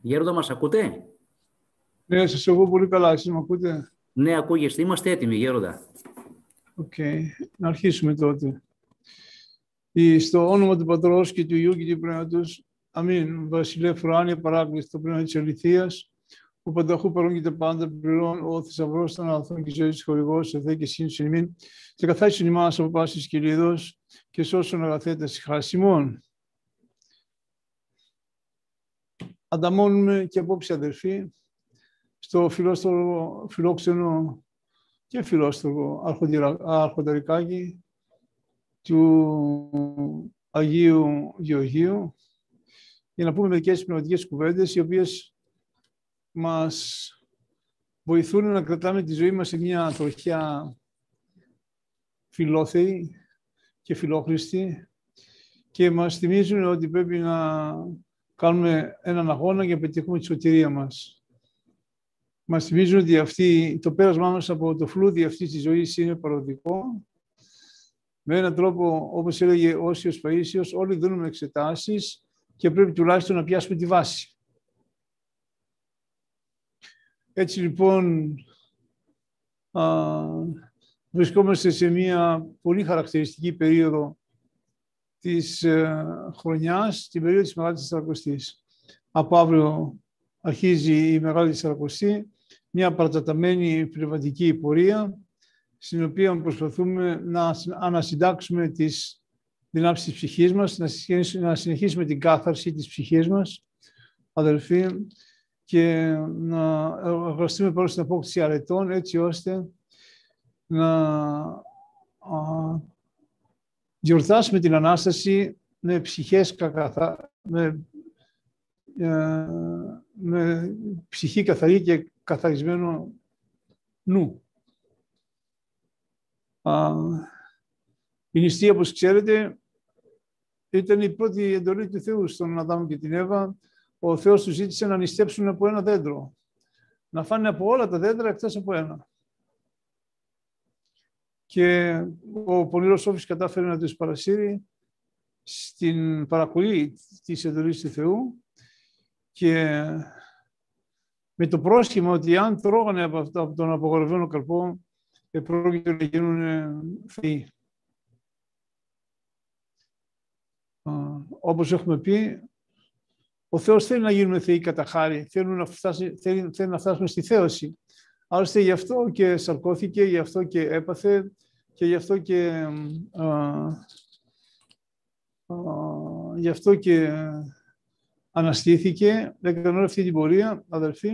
Γέροντα, μας ακούτε; Ναι, σας ακούω πολύ καλά. Εσείς με ακούτε; Ναι, ακούγεστε. Είμαστε έτοιμοι, Γέροντα. Οκ. Να αρχίσουμε τότε. Στο όνομα του Πατρός και του Υιού και του Πνεύματος, Αμήν. Βασιλεύ Ουράνιε, Παράκλητε, το Πνεύμα της αληθείας, που πανταχού παρών και τα πάντα πληρών, ο θησαυρός των αγαθών και ζωής χορηγός, ελθέ και σκήνωσον εν ημίν, και καθάρισον ημάς από πάσης κηλίδος και σώσον, Αγαθέ, τας ψυχάς ημών. Ανταμώνουμε και απόψε αδερφοί στο φιλόστρο, φιλόξενο και φιλόστρο αρχοντερικάκι του Αγίου Γεωργίου για να πούμε μερικές πνευματικές κουβέντες οι οποίες μας βοηθούν να κρατάμε τη ζωή μας σε μια τροχιά φιλόθεη και φιλόχρηστη και μας θυμίζουν ότι πρέπει να κάνουμε έναν αγώνα για να πετύχουμε τη σωτηρία μας. Μας θυμίζουν ότι αυτή, το πέρασμά μας από το φλούδι αυτής της ζωής είναι παροδικό. Με έναν τρόπο, όπως έλεγε ο Όσιος Παΐσιος, όλοι δίνουμε εξετάσεις και πρέπει τουλάχιστον να πιάσουμε τη βάση. Έτσι λοιπόν α, βρισκόμαστε σε μια πολύ χαρακτηριστική περίοδο της ε, χρονιάς, την περίοδο της Μεγάλης Τεσσαρακοστής. Από αύριο αρχίζει η Μεγάλη Τεσσαρακοστή, μια παραταταμένη πνευματική πορεία, στην οποία προσπαθούμε να ανασυντάξουμε τις δυνάμεις της ψυχής μας, να συνεχίσουμε την κάθαρση της ψυχής μας, αδελφοί, και να εργαστούμε πάνω στην απόκτηση αρετών, έτσι ώστε να γιορτάσουμε την Ανάσταση με ψυχές κακαθα... με, ε, με ψυχή καθαρή και καθαρισμένο νου. Α, η νηστεία, όπως ξέρετε, ήταν η πρώτη εντολή του Θεού στον Αδάμ και την Εύα. Ο Θεός τους ζήτησε να νηστέψουν από ένα δέντρο. Να φάνε από όλα τα δέντρα εκτός από ένα και ο Πονηρός Όφης κατάφερε να τους παρασύρει στην παρακολή της εντολής του Θεού και με το πρόσχημα ότι αν τρώγανε από, αυτό, από τον απογορευμένο καρπό πρόκειται να γίνουν θεοί. Όπως έχουμε πει, ο Θεός θέλει να γίνουμε θεοί κατά χάρη, θέλει να, φτάσει, θέλει, θέλει να φτάσουμε στη θέωση. Άλλωστε γι' αυτό και σαρκώθηκε, γι' αυτό και έπαθε και γι' αυτό και, α, α, γι αυτό και αναστήθηκε, έκανε όλη αυτή την πορεία, αδελφοί,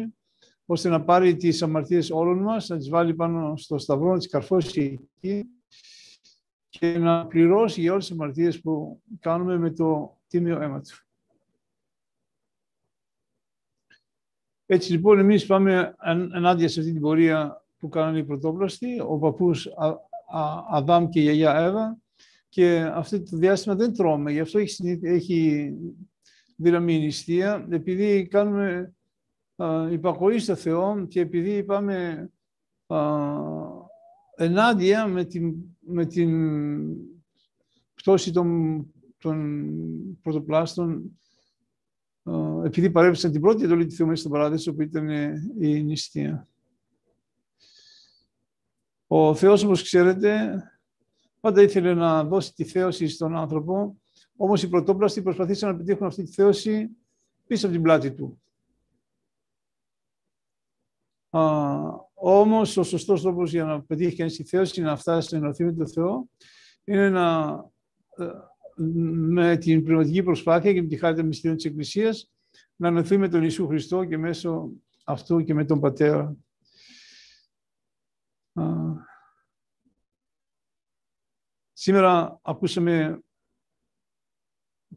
ώστε να πάρει τις αμαρτίες όλων μας, να τις βάλει πάνω στο σταυρό, να τις καρφώσει εκεί και να πληρώσει για όλες τις αμαρτίες που κάνουμε με το τίμιο αίμα του. Έτσι λοιπόν εμείς πάμε ενάντια σε αυτή την πορεία που κάνανε οι πρωτόπλαστοι. Ο παππούς Αδάμ και η γιαγιά Εύα και αυτό το διάστημα δεν τρώμε. Γι' αυτό έχει, έχει δύναμη η νηστεία, επειδή κάνουμε α, υπακοή στο Θεό και επειδή είπαμε α, ενάντια με την, με την πτώση των, των πρωτοπλάστων επειδή παρέμβησαν την πρώτη εντολή του Θεού μέσα στον Παράδεισο που ήταν η νηστεία. Ο Θεός, όπως ξέρετε, πάντα ήθελε να δώσει τη θέωση στον άνθρωπο, όμως οι πρωτόπλαστοι προσπαθήσαν να πετύχουν αυτή τη θέωση πίσω από την πλάτη του. Α, όμως, ο σωστός τρόπος για να πετύχει κανείς τη θέωση, να φτάσει στην ενωθεί με τον Θεό, είναι να, ε, με την πνευματική προσπάθεια και με τη χάρη των μυστήριων της Εκκλησίας, να ενωθεί με τον Ιησού Χριστό και μέσω αυτού και με τον Πατέρα. Σήμερα ακούσαμε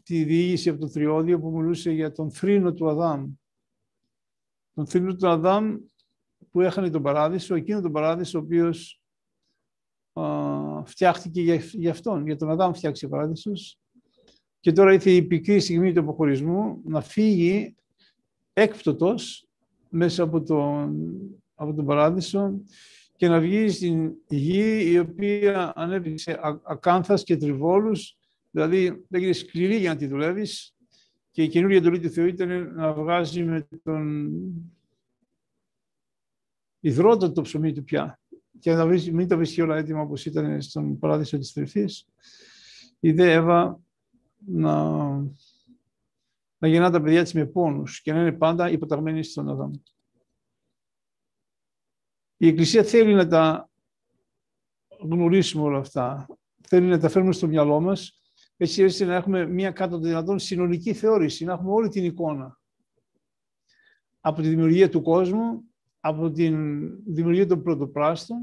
τη διήγηση από το Τριώδιο που μιλούσε για τον θρήνο του Αδάμ. Τον θρήνο του Αδάμ που έχανε τον παράδεισο, εκείνο τον παράδεισο ο οποίος α, φτιάχτηκε για, για αυτόν, για τον Αδάμ φτιάξει ο παράδεισος. Και τώρα ήρθε η πικρή στιγμή του αποχωρισμού να φύγει έκπτωτος μέσα από τον, από τον παράδεισο και να βγει στην γη η οποία ανέβηκε ακάνθας και τριβόλους, δηλαδή έγινε σκληρή για να τη δουλεύεις. Και η καινούργια εντολή του Θεού ήταν να βγάζει με τον υδρότο το ψωμί του πια και να βρεις, μην τα βρίσκει όλα έτοιμα όπως ήταν στον παράδεισο της τρυφής. Η δε Εύα να, να γεννά τα παιδιά της με πόνους και να είναι πάντα υποταγμένοι στον Αδάμ. Η Εκκλησία θέλει να τα γνωρίσουμε όλα αυτά. Θέλει να τα φέρουμε στο μυαλό μας, έτσι ώστε να έχουμε μία κάτω των δυνατόν συνολική θεώρηση, να έχουμε όλη την εικόνα. Από τη δημιουργία του κόσμου, από τη δημιουργία των πρωτοπράστων,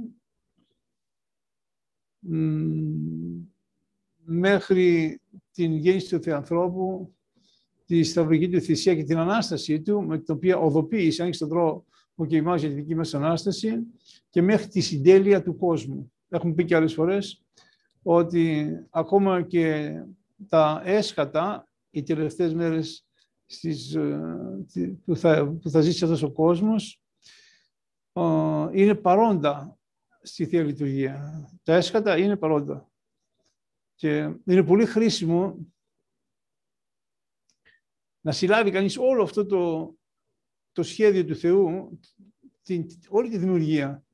μέχρι την γέννηση του Θεανθρώπου, τη σταυρική του θυσία και την Ανάστασή του, με την οποία οδοποίησε, αν στον τρόπο και για τη δική μας Ανάσταση, και μέχρι τη συντέλεια του κόσμου. Έχουμε πει και άλλες φορές ότι ακόμα και τα έσχατα, οι τελευταίες μέρες στις, ε, που, θα, που θα ζήσει αυτός ο κόσμος, ε, είναι παρόντα στη Θεία Λειτουργία. Τα έσχατα είναι παρόντα. Και είναι πολύ χρήσιμο να συλλάβει κανείς όλο αυτό το, το σχέδιο του Θεού, την, όλη τη δημιουργία.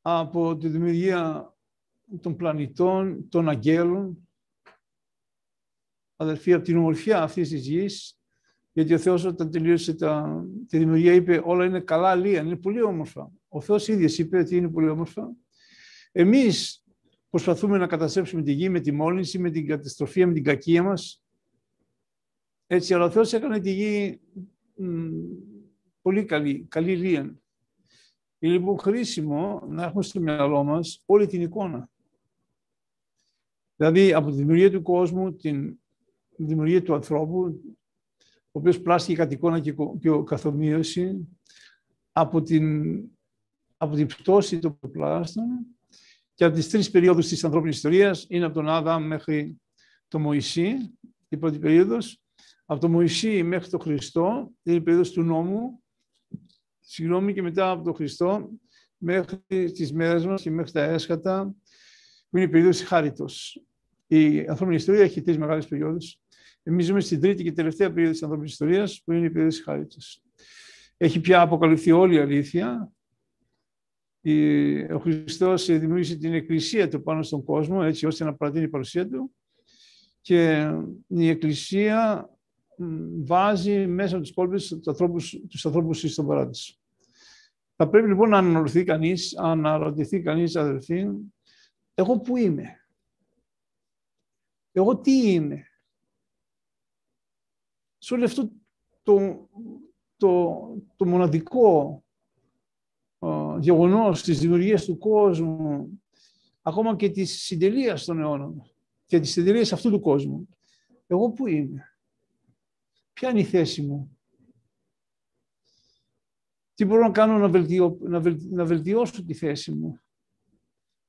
Από τη δημιουργία των πλανητών, των αγγέλων, αδερφοί, από την ομορφιά αυτής της γης, γιατί ο Θεός όταν τελείωσε τα, τη δημιουργία είπε όλα είναι καλά λία, είναι πολύ όμορφα. Ο Θεός ίδιος είπε ότι είναι πολύ όμορφα. Εμείς προσπαθούμε να καταστρέψουμε τη γη με τη μόλυνση, με την καταστροφή, με την κακία μας. Έτσι, αλλά ο Θεός έκανε τη γη πολύ καλή, καλή λία. Είναι λοιπόν χρήσιμο να έχουμε στο μυαλό μας όλη την εικόνα. Δηλαδή, από τη δημιουργία του κόσμου, την δημιουργία του ανθρώπου, ο οποίος πλάστηκε κατ' εικόνα και, και καθομοίωση, από την, από την πτώση των πλάστων και από τις τρεις περιόδους της ανθρώπινης ιστορίας, είναι από τον Άδαμ μέχρι τον Μωυσή, η πρώτη περίοδος, από τον Μωυσή μέχρι τον Χριστό, είναι η περίοδος του νόμου, συγγνώμη, και μετά από τον Χριστό μέχρι τις μέρες μας και μέχρι τα έσχατα, που είναι η περίοδος χάριτος. Η ανθρώπινη ιστορία έχει τρεις μεγάλες περιόδους. Εμείς ζούμε στην τρίτη και τελευταία περίοδος της ανθρώπινης ιστορίας, που είναι η περίοδος χάριτος. Έχει πια αποκαλυφθεί όλη η αλήθεια. Ο Χριστός δημιούργησε την εκκλησία του πάνω στον κόσμο, έτσι ώστε να παρατείνει η παρουσία του. Και η εκκλησία βάζει μέσα από τους κόλπες τους ανθρώπους, τους ανθρώπους στον παράδεισο. Θα πρέπει λοιπόν να αναρωτηθεί κανείς, αναρωτηθεί κανείς αδερφοί, εγώ πού είμαι; Εγώ τι είμαι; Σε όλο αυτό το, το, το μοναδικό uh, γεγονός της δημιουργίας του κόσμου, ακόμα και της συντελείας των αιώνων και της συντελείας αυτού του κόσμου. Εγώ πού είμαι; Ποια είναι η θέση μου; Τι μπορώ να κάνω να, βελτιώ, να, να βελτιώσω τη θέση μου;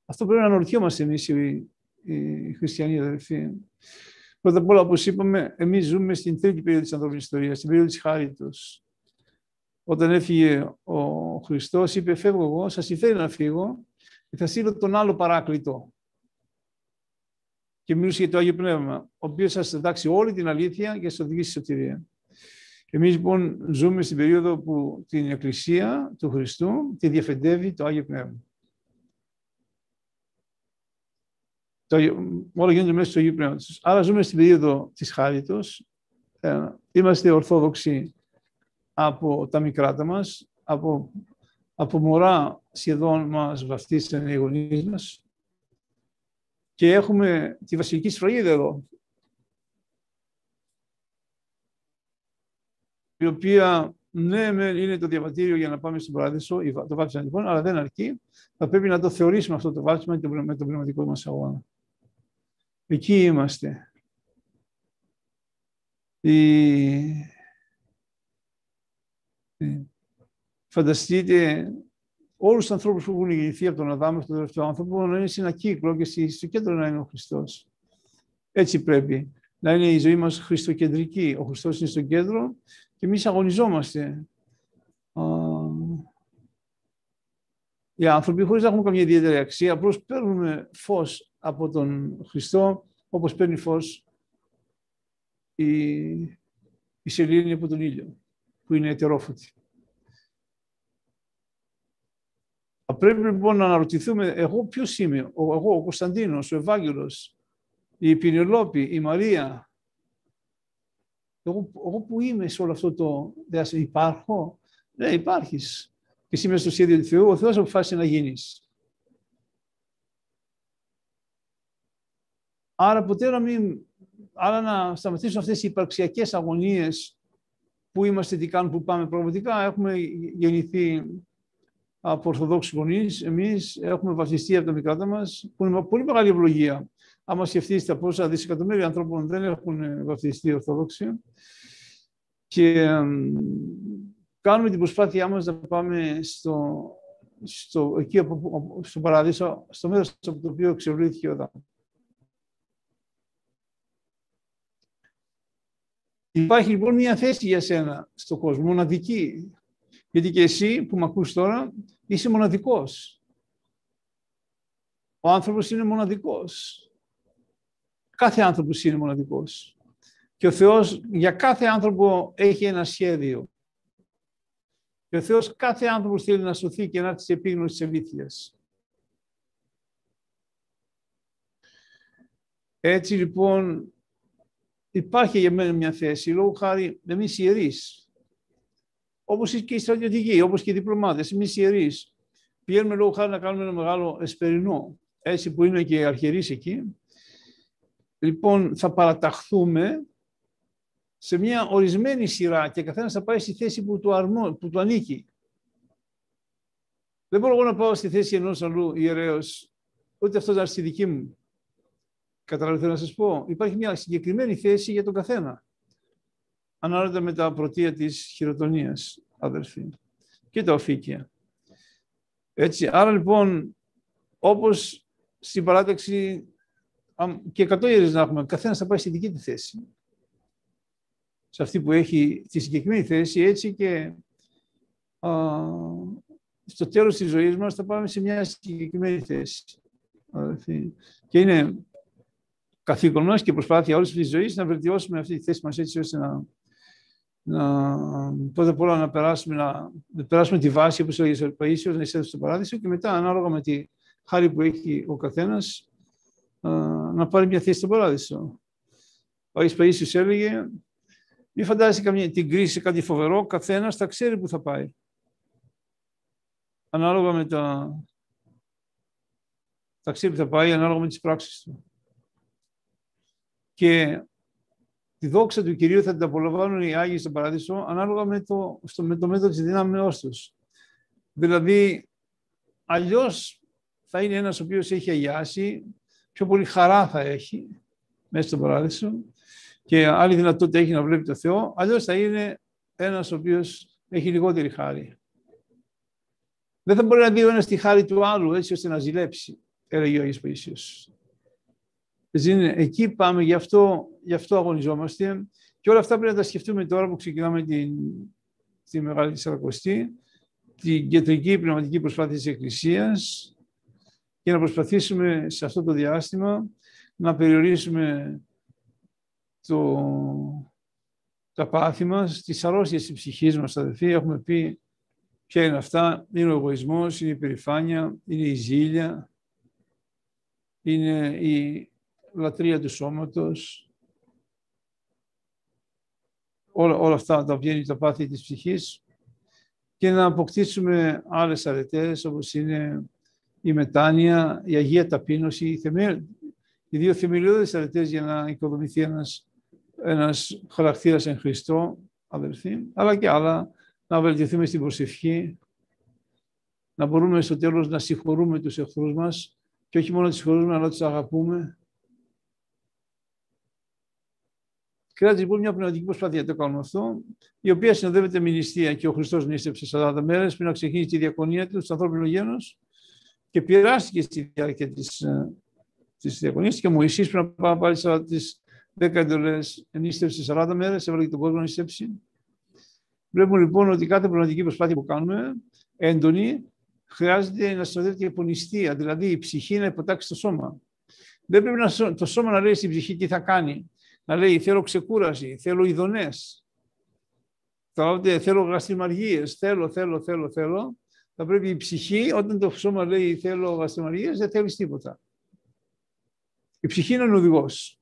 Αυτό πρέπει να αναρωτιόμαστε εμείς οι, οι χριστιανοί αδερφοί. Πρώτα απ' όλα, όπως είπαμε, εμείς ζούμε στην τρίτη περίοδο της ανθρώπινης ιστορίας, στην περίοδο της χάριτος. Όταν έφυγε ο Χριστός, είπε, φεύγω εγώ, σας συμφέρει να φύγω και θα στείλω τον άλλο παράκλητο. Και μιλούσε για το Άγιο Πνεύμα, ο οποίος θα σας διδάξει όλη την αλήθεια και σας οδηγήσει στη σωτηρία. Εμείς λοιπόν ζούμε στην περίοδο που την Εκκλησία του Χριστού τη διαφεντεύει το Άγιο Πνεύμα. Το, όλα γίνονται μέσα στο Αγίου Πνεύματος. Άρα ζούμε στην περίοδο της Χάριτος. Ε, είμαστε ορθόδοξοι από τα μικράτα μας, από, από μωρά σχεδόν μας βαφτίσαν οι γονείς μας και έχουμε τη βασιλική σφραγίδα εδώ, η οποία ναι, είναι το διαβατήριο για να πάμε στον παράδεισο, το βάψιμο λοιπόν, αλλά δεν αρκεί. Θα πρέπει να το θεωρήσουμε αυτό το βάψιμο με τον πνευματικό μας αγώνα. Εκεί είμαστε. Φανταστείτε όλους τους ανθρώπους που έχουν γεννηθεί από τον Αδάμ μέχρι τον τελευταίο άνθρωπο να είναι σε ένα κύκλο και στο κέντρο να είναι ο Χριστός. Έτσι πρέπει να είναι η ζωή μας χριστοκεντρική. Ο Χριστός είναι στο κέντρο και εμείς αγωνιζόμαστε. Οι άνθρωποι χωρίς να έχουμε καμία ιδιαίτερη αξία, απλώς παίρνουμε φως από τον Χριστό, όπως παίρνει φως η, η σελήνη από τον ήλιο, που είναι ετερόφωτη. Πρέπει λοιπόν να αναρωτηθούμε, εγώ ποιος είμαι, εγώ ο Κωνσταντίνος, ο Ευάγγελος, η Πινελόπη, η Μαρία. Εγώ, εγώ που είμαι σε όλο αυτό το διάστημα, υπάρχω; Ναι, υπάρχεις. Και εσύ μέσα στο σχέδιο του Θεού, ο Θεός αποφάσισε να γίνεις. Άρα ποτέ να μην, άρα να σταματήσουν αυτές οι υπαρξιακές αγωνίες που είμαστε, τι κάνουμε, που πάμε. Πραγματικά έχουμε γεννηθεί από Ορθοδόξους γονείς. Εμείς έχουμε βασιστεί από τα μικρά μας, που είναι πολύ μεγάλη ευλογία. Άμα σκεφτείτε πόσα δισεκατομμύρια ανθρώπων δεν έχουν βαφτιστεί Ορθοδόξοι. Και κάνουμε την προσπάθειά μας να πάμε στο, στο, εκεί από, στο παράδεισο, στο μέρος από το οποίο ξεβλήθηκε ο Αδάμ. Υπάρχει λοιπόν μια θέση για σένα στον κόσμο, μοναδική. Γιατί και εσύ που με ακούς τώρα είσαι μοναδικός. Ο άνθρωπος είναι μοναδικός. Κάθε άνθρωπος είναι μοναδικός. Και ο Θεός για κάθε άνθρωπο έχει ένα σχέδιο. Και ο Θεός κάθε άνθρωπος θέλει να σωθεί και να έρθει σε επίγνωση της αλήθειας. Έτσι λοιπόν υπάρχει για μένα μια θέση, λόγω χάρη εμείς ιερείς, όπως και οι στρατιωτικοί, όπως και οι διπλωμάτες, εμείς ιερείς, πηγαίνουμε λόγω χάρη να κάνουμε ένα μεγάλο εσπερινό, έτσι που είναι και οι αρχιερείς εκεί, λοιπόν θα παραταχθούμε σε μια ορισμένη σειρά και καθένας θα πάει στη θέση που του, αρμό, που του ανήκει. Δεν μπορώ εγώ να πάω στη θέση ενός αλλού ιερέως, ούτε αυτός να έρθει στη δική μου. Καταλαβαίνετε να σας πω. Υπάρχει μια συγκεκριμένη θέση για τον καθένα. Ανάλογα με τα πρωτεία της χειροτονίας, αδερφοί. Και τα οφήκια. Έτσι, άρα λοιπόν, όπως στην παράταξη και εκατό ιερείς να έχουμε, καθένας θα πάει στη δική του θέση σε αυτή που έχει τη συγκεκριμένη θέση, έτσι και α, στο τέλος της ζωής μας θα πάμε σε μια συγκεκριμένη θέση. Και είναι καθήκον μας και προσπάθεια όλης της ζωής να βελτιώσουμε αυτή τη θέση μας έτσι ώστε να, να πρώτα απ' όλα να περάσουμε, να, να περάσουμε τη βάση όπως έλεγε ο Παΐσιος, να εισέλθουμε στο παράδεισο και μετά ανάλογα με τη χάρη που έχει ο καθένας να πάρει μια θέση στο παράδεισο. Ο Άγιος Παΐσιος έλεγε μην φαντάζεσαι καμία, την κρίση, κάτι φοβερό, καθένας θα ξέρει που θα πάει. Ανάλογα με τα... Θα ξέρει που θα πάει, ανάλογα με τις πράξεις του. Και τη δόξα του Κυρίου θα την απολαμβάνουν οι Άγιοι στον Παράδεισο, ανάλογα με το, στο, με το μέτρο της δυνάμεώς τους. Δηλαδή, αλλιώς θα είναι ένας ο οποίος έχει αγιάσει, πιο πολύ χαρά θα έχει μέσα στον Παράδεισο και άλλη δυνατότητα έχει να βλέπει το Θεό, αλλιώς θα είναι ένας ο οποίος έχει λιγότερη χάρη. Δεν θα μπορεί να δει ο ένας τη χάρη του άλλου έτσι ώστε να ζηλέψει, έλεγε ο Άγιος Παΐσιος. Εκεί πάμε, γι αυτό, γι' αυτό αγωνιζόμαστε και όλα αυτά πρέπει να τα σκεφτούμε τώρα που ξεκινάμε την, τη Μεγάλη Σαρακοστή, την κεντρική πνευματική προσπάθεια της Εκκλησίας και να προσπαθήσουμε σε αυτό το διάστημα να περιορίσουμε το, τα πάθη μας, τις αρρώστιες της ψυχής μας, αδελφοί, έχουμε πει ποια είναι αυτά. Είναι ο εγωισμός, είναι η περηφάνεια, είναι η ζήλια, είναι η λατρεία του σώματος. Όλα, όλα αυτά τα βγαίνει τα πάθη της ψυχής και να αποκτήσουμε άλλες αρετές όπως είναι η μετάνοια, η Αγία Ταπείνωση, οι δύο θεμελιώδεις αρετές για να οικοδομηθεί ένας ένας χαρακτήρας εν Χριστώ, αδελφοί, αλλά και άλλα, να βελτιωθούμε στην προσευχή, να μπορούμε στο τέλος να συγχωρούμε τους εχθρούς μας και όχι μόνο να τους συγχωρούμε, αλλά να τους αγαπούμε. Χρειάζεται λοιπόν μια πνευματική προσπάθεια να το κάνουμε αυτό, η οποία συνοδεύεται με νηστεία και ο Χριστός νήστεψε 40 μέρες πριν να ξεκινήσει τη διακονία του στο ανθρώπινο γένος και πειράστηκε στη διάρκεια της, ε, της διακονίας και ο Μωυσής πριν να πάει πάλι τις 10 εντολές ενίστευση 40 μέρες, έβαλε και τον κόσμο να ενίστευση. Βλέπουμε λοιπόν ότι κάθε πνευματική προσπάθεια που κάνουμε, έντονη, χρειάζεται να συνοδεύεται και από νηστεία, δηλαδή η ψυχή να υποτάξει το σώμα. Δεν πρέπει να, το σώμα να λέει στην ψυχή τι θα κάνει. Να λέει θέλω ξεκούραση, θέλω ειδονές, θέλω γαστριμαργίες, θέλω, θέλω, θέλω, θέλω, θα πρέπει η ψυχή, όταν το σώμα λέει θέλω γαστριμαργίες, δεν θέλεις τίποτα. Η ψυχή είναι ο οδηγός.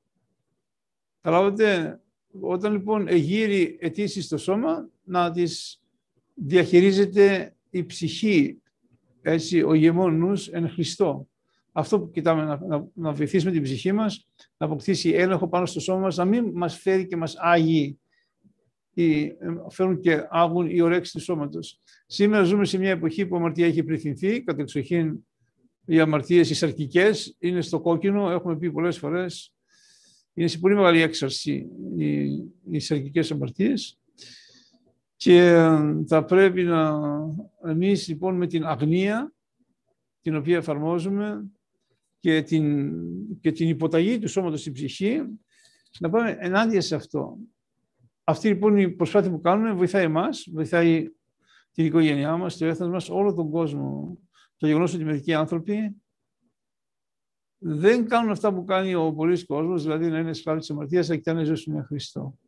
Καταλάβετε, όταν λοιπόν εγείρει αιτήσεις στο σώμα, να τις διαχειρίζεται η ψυχή, έτσι, ο ηγεμόν νους εν Χριστώ. Αυτό που κοιτάμε να, να, να βοηθήσουμε την ψυχή μας, να αποκτήσει έλεγχο πάνω στο σώμα μας, να μην μας φέρει και μας άγει ή ε, φέρουν και άγουν οι ορέξεις του σώματος. Σήμερα ζούμε σε μια εποχή που η αμαρτία έχει πληθυνθεί, κατ' εξοχήν οι αμαρτίες οι σαρκικές είναι στο κόκκινο, έχουμε πει πολλές φορές, είναι σε πολύ μεγάλη έξαρση οι, οι σαρκικές αμαρτίες και ε, θα πρέπει να εμείς λοιπόν με την αγνία την οποία εφαρμόζουμε και την, και την υποταγή του σώματος στην ψυχή να πάμε ενάντια σε αυτό. Αυτή λοιπόν η προσπάθεια που κάνουμε βοηθάει εμάς, βοηθάει την οικογένειά μας, το έθνος μας, όλο τον κόσμο. Το γεγονός ότι μερικοί άνθρωποι δεν κάνουν αυτά που κάνει ο πολλής κόσμος, δηλαδή να είναι σκλάβοι της αμαρτίας, αλλά κοιτάνε να ζήσουν με Χριστό.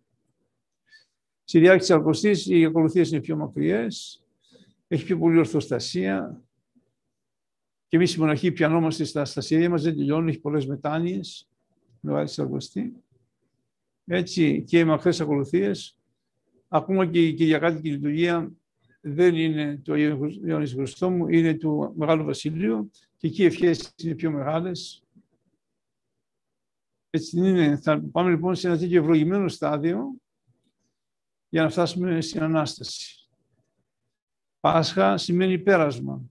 Στη διάρκεια της Αρκωστής οι ακολουθίες είναι πιο μακριές, έχει πιο πολύ ορθοστασία και εμείς οι μοναχοί πιανόμαστε στα στασίδια μας, δεν τελειώνουν, έχει πολλές μετάνοιες, με της Αρκωστή. Έτσι και οι μακρές ακολουθίες, ακόμα και η Κυριακάτικη λειτουργία δεν είναι το Ιωάννης μου, είναι του Μεγάλου Βασιλείου και εκεί οι ευχές είναι πιο μεγάλες. Έτσι είναι. Θα πάμε λοιπόν σε ένα τέτοιο ευλογημένο στάδιο για να φτάσουμε στην Ανάσταση. Πάσχα σημαίνει πέρασμα.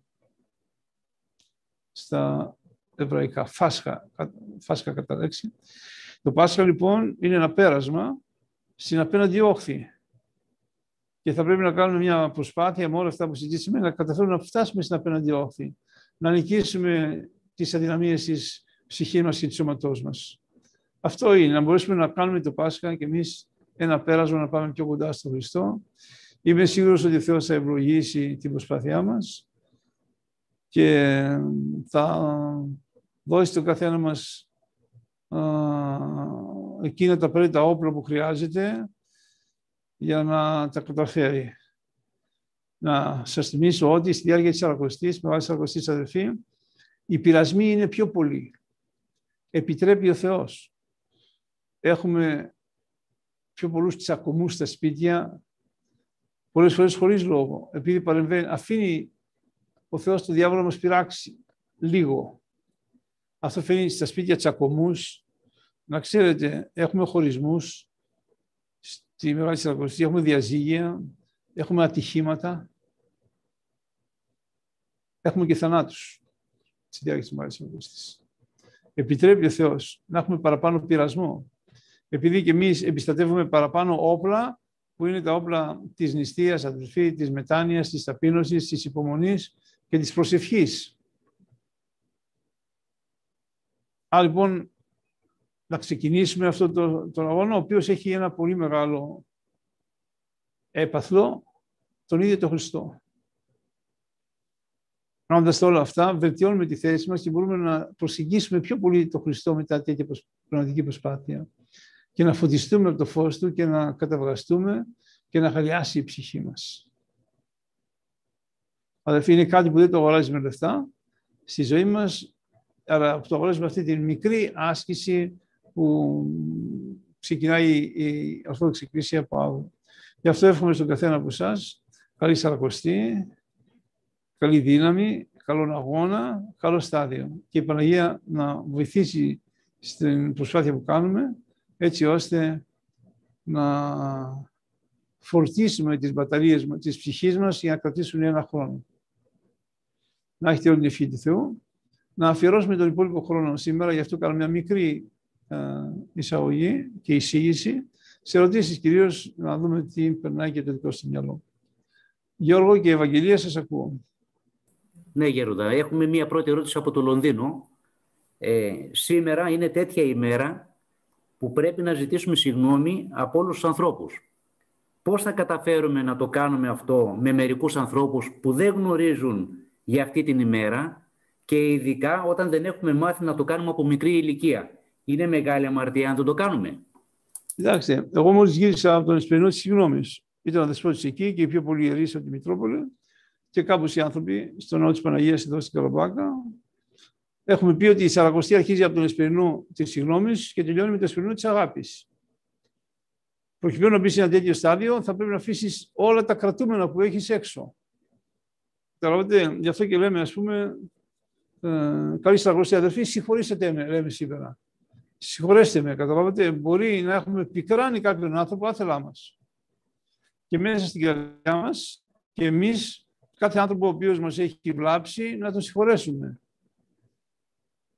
Στα εβραϊκά, φάσχα, φάσχα κατά λέξη. Το Πάσχα λοιπόν είναι ένα πέρασμα στην απέναντι όχθη. Και θα πρέπει να κάνουμε μια προσπάθεια με όλα αυτά που συζητήσαμε να καταφέρουμε να φτάσουμε στην απέναντι όχθη. Να νικήσουμε τις αδυναμίες της ψυχής μας και της σώματός μας. Αυτό είναι, να μπορέσουμε να κάνουμε το Πάσχα και εμείς ένα πέρασμα να πάμε πιο κοντά στον Χριστό. Είμαι σίγουρος ότι ο Θεός θα ευλογήσει την προσπάθειά μας και θα δώσει τον καθένα μας α, εκείνα τα απαραίτητα όπλα που χρειάζεται για να τα καταφέρει. Να σας θυμίσω ότι στη διάρκεια της Σαρακοστής, μεγάλη Σαρακοστής αδερφή, οι πειρασμοί είναι πιο πολλοί. Επιτρέπει ο Θεός. Έχουμε πιο πολλούς τσακωμούς στα σπίτια, πολλές φορές χωρίς λόγο, επειδή παρεμβαίνει, αφήνει ο Θεός το διάβολο να μας πειράξει λίγο. Αυτό φαίνει στα σπίτια τσακωμούς. Να ξέρετε, έχουμε χωρισμούς, στη Μεγάλη Σαρακοστή έχουμε διαζύγια, έχουμε ατυχήματα, έχουμε και θανάτους στη διάρκεια της Μεγάλης Σαρακοστής. Επιτρέπει ο Θεός να έχουμε παραπάνω πειρασμό, επειδή και εμείς εμπιστατεύουμε παραπάνω όπλα, που είναι τα όπλα της νηστείας, αδελφή, της μετάνοιας, της ταπείνωσης, της υπομονής και της προσευχής. Άρα λοιπόν να ξεκινήσουμε αυτό το, τον αγώνα, ο οποίος έχει ένα πολύ μεγάλο έπαθλο, τον ίδιο τον Χριστό. Κάνοντας όλα αυτά, βελτιώνουμε τη θέση μας και μπορούμε να προσεγγίσουμε πιο πολύ τον Χριστό μετά τέτοια πνευματική προσπάθεια και να φωτιστούμε από το φως Του και να καταβγαστούμε και να χαλιάσει η ψυχή μας. Αδελφοί, είναι κάτι που δεν το αγοράζει με λεφτά στη ζωή μας, αλλά το αγοράζει με αυτή τη μικρή άσκηση που ξεκινάει η Ορθόδοξη Εκκλησία από αύριο. Γι' αυτό εύχομαι στον καθένα από εσάς καλή σαρακοστή, καλή δύναμη, καλό αγώνα, καλό στάδιο. Και η Παναγία να βοηθήσει στην προσπάθεια που κάνουμε, έτσι ώστε να φορτίσουμε τις μπαταρίες της ψυχής μας για να κρατήσουν ένα χρόνο. Να έχετε όλη την ευχή του Θεού. Να αφιερώσουμε τον υπόλοιπο χρόνο σήμερα, γι' αυτό κάνω μια μικρή εισαγωγή και εισήγηση. Σε ερωτήσεις κυρίως να δούμε τι περνάει και το δικό στο μυαλό. Γιώργο και Ευαγγελία, σας ακούω. Ναι, Γέροντα. Έχουμε μία πρώτη ερώτηση από το Λονδίνο. Ε, σήμερα είναι τέτοια ημέρα που πρέπει να ζητήσουμε συγγνώμη από όλους τους ανθρώπους. Πώς θα καταφέρουμε να το κάνουμε αυτό με μερικούς ανθρώπους που δεν γνωρίζουν για αυτή την ημέρα και ειδικά όταν δεν έχουμε μάθει να το κάνουμε από μικρή ηλικία. Είναι μεγάλη αμαρτία αν δεν το κάνουμε. Κοιτάξτε, εγώ μόλις γύρισα από τον Εσπερινό τη συγγνώμη. Ήταν ο δεσπότη εκεί και οι πιο πολλοί ιερείς από τη Μητρόπολη και κάπως οι άνθρωποι στο ναό της Παναγίας εδώ στην Καλαμπάκα. Έχουμε πει ότι η Σαρακοστή αρχίζει από τον Εσπερινό της συγγνώμης και τελειώνει με τον Εσπερινό της αγάπης. Προκειμένου να μπεις σε ένα τέτοιο στάδιο, θα πρέπει να αφήσεις όλα τα κρατούμενα που έχεις έξω. Καταλαβαίνετε, γι' αυτό και λέμε, ας πούμε, ε, καλή Σαρακοστή αδερφή, συγχωρήσετε με, λέμε σήμερα. Συγχωρέστε με, καταλάβατε, μπορεί να έχουμε πικράνει κάποιον άνθρωπο άθελά μας. Και μέσα στην καρδιά μας και εμείς, κάθε άνθρωπο ο οποίος μας έχει βλάψει, να τον συγχωρέσουμε.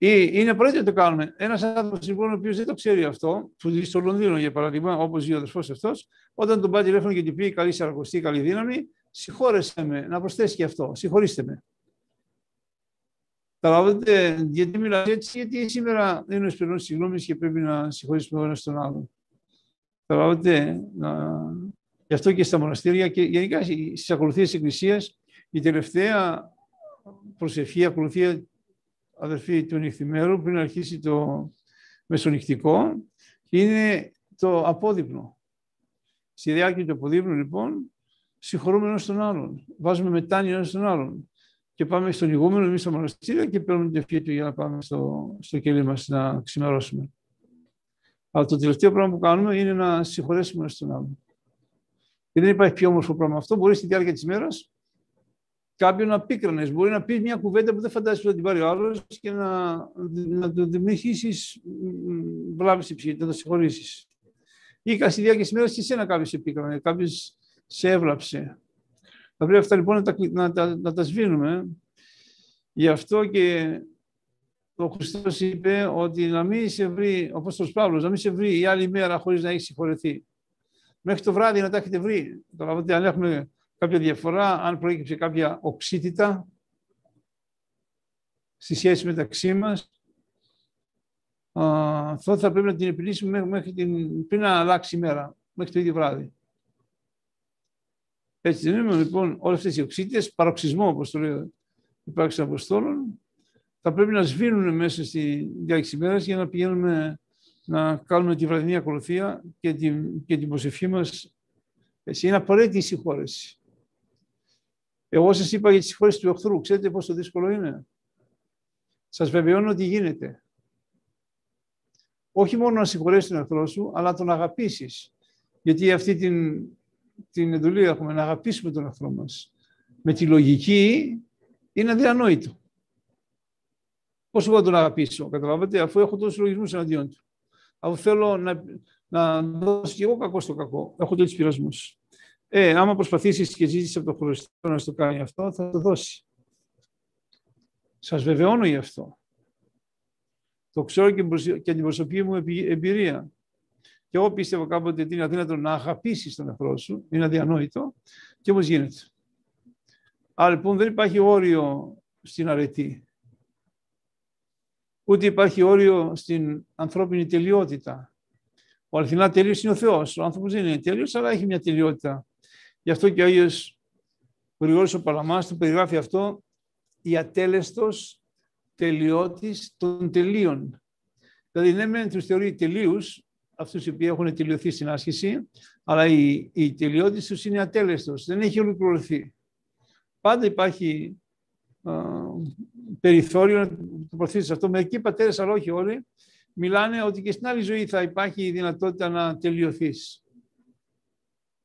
Ή είναι απαραίτητο να το κάνουμε. Ένας άνθρωπος λοιπόν, ο οποίος δεν το ξέρει αυτό, που ζει στο Λονδίνο για παράδειγμα, όπως ζει ο αδερφός αυτός, όταν τον πάει τηλέφωνο και του πει καλή σαρακοστή, καλή δύναμη, συγχώρεσαι με, να προσθέσει και αυτό. Συγχωρήστε με. Καταλάβετε, γιατί μιλάτε έτσι, γιατί σήμερα είναι ο εσπερινό συγγνώμη και πρέπει να συγχωρήσουμε ο ένας τον άλλον. Καταλάβετε, να... γι' αυτό και στα μοναστήρια και γενικά στις ακολουθίες της Εκκλησίας, η τελευταία προσευχή, ακολουθία αδερφή του νυχθημέρου, πριν αρχίσει το μεσονυχτικό, είναι το απόδειπνο. Στη διάρκεια του αποδείπνου, λοιπόν, συγχωρούμε ένας τον άλλον. Βάζουμε μετάνοια ένας τον άλλον και πάμε στον ηγούμενο εμείς στο μοναστήριο και παίρνουμε την ευχή του για να πάμε στο, στο κελί μας να ξημερώσουμε. Αλλά το τελευταίο πράγμα που κάνουμε είναι να συγχωρέσουμε ένας τον άλλον. Και δεν υπάρχει πιο όμορφο πράγμα αυτό. Μπορεί στη διάρκεια της μέρας κάποιον να πίκρανε. Μπορεί να πεις μια κουβέντα που δεν φαντάζεσαι ότι την πάρει ο άλλος και να, να του δημιουργήσεις βλάβη στην ψυχή, να το συγχωρήσεις. Ή στη διάρκεια της μέρας και εσένα κάποιο σε πίκρανε, κάποιος σε έβλαψε. Θα πρέπει αυτά λοιπόν να τα, να τα, να τα σβήνουμε. Γι' αυτό και ο Χριστός είπε ότι να μην σε βρει, ο Απόστολος Παύλος, να μην σε βρει η άλλη μέρα χωρίς να έχεις συγχωρεθεί. Μέχρι το βράδυ να τα έχετε βρει. Τώρα, αν έχουμε κάποια διαφορά, αν προέκυψε κάποια οξύτητα στη σχέση μεταξύ μας, αυτό θα πρέπει να την επιλύσουμε μέχρι την, πριν να αλλάξει η μέρα, μέχρι το ίδιο βράδυ. Έτσι δεν είναι λοιπόν όλες αυτές οι οξύτητες, παροξισμό όπως το λέει η πράξη των Αποστόλων, θα πρέπει να σβήνουν μέσα στη διάρκεια ημέρας για να πηγαίνουμε να κάνουμε τη βραδινή ακολουθία και την, και την προσευχή μας. Είναι απαραίτητη η συγχώρεση. Εγώ σας είπα για τη συγχώρεση του εχθρού. Ξέρετε πόσο δύσκολο είναι; Σας βεβαιώνω ότι γίνεται. Όχι μόνο να συγχωρέσεις τον εχθρό σου, αλλά να τον αγαπήσεις. Γιατί αυτή την την εντολή έχουμε να αγαπήσουμε τον εχθρό μας. Με τη λογική είναι αδιανόητο. Πώς εγώ τον αγαπήσω, καταλαβαίνετε, αφού έχω τόσους λογισμούς εναντίον του. Αφού θέλω να, να δώσω και εγώ κακό στο κακό, έχω τέτοιους πειρασμούς. Ε, άμα προσπαθήσεις και ζήσεις από το χωριστό να στο κάνει αυτό, θα το δώσει. Σας βεβαιώνω γι' αυτό. Το ξέρω και την προσωπική μου εμπειρία. Και εγώ πίστευα κάποτε ότι είναι αδύνατο να αγαπήσεις τον εχθρό σου, είναι αδιανόητο, και όμως γίνεται. Άρα λοιπόν δεν υπάρχει όριο στην αρετή. Ούτε υπάρχει όριο στην ανθρώπινη τελειότητα. Ο αληθινά τέλειος είναι ο Θεός. Ο άνθρωπος δεν είναι τέλειος, αλλά έχει μια τελειότητα. Γι' αυτό και ο Άγιος Γρηγόρης ο Παλαμάς του περιγράφει αυτό η ατέλεστος τελειώτης των τελείων. Δηλαδή, ναι, μεν τους θεωρεί τελείους, αυτούς οι οποίοι έχουν τελειωθεί στην άσκηση, αλλά η, η τελειότητα τους είναι ατέλεστος, δεν έχει ολοκληρωθεί. Πάντα υπάρχει α, περιθώριο να το προωθήσεις αυτό. Μερικοί πατέρες, αλλά όχι όλοι, μιλάνε ότι και στην άλλη ζωή θα υπάρχει η δυνατότητα να τελειωθείς.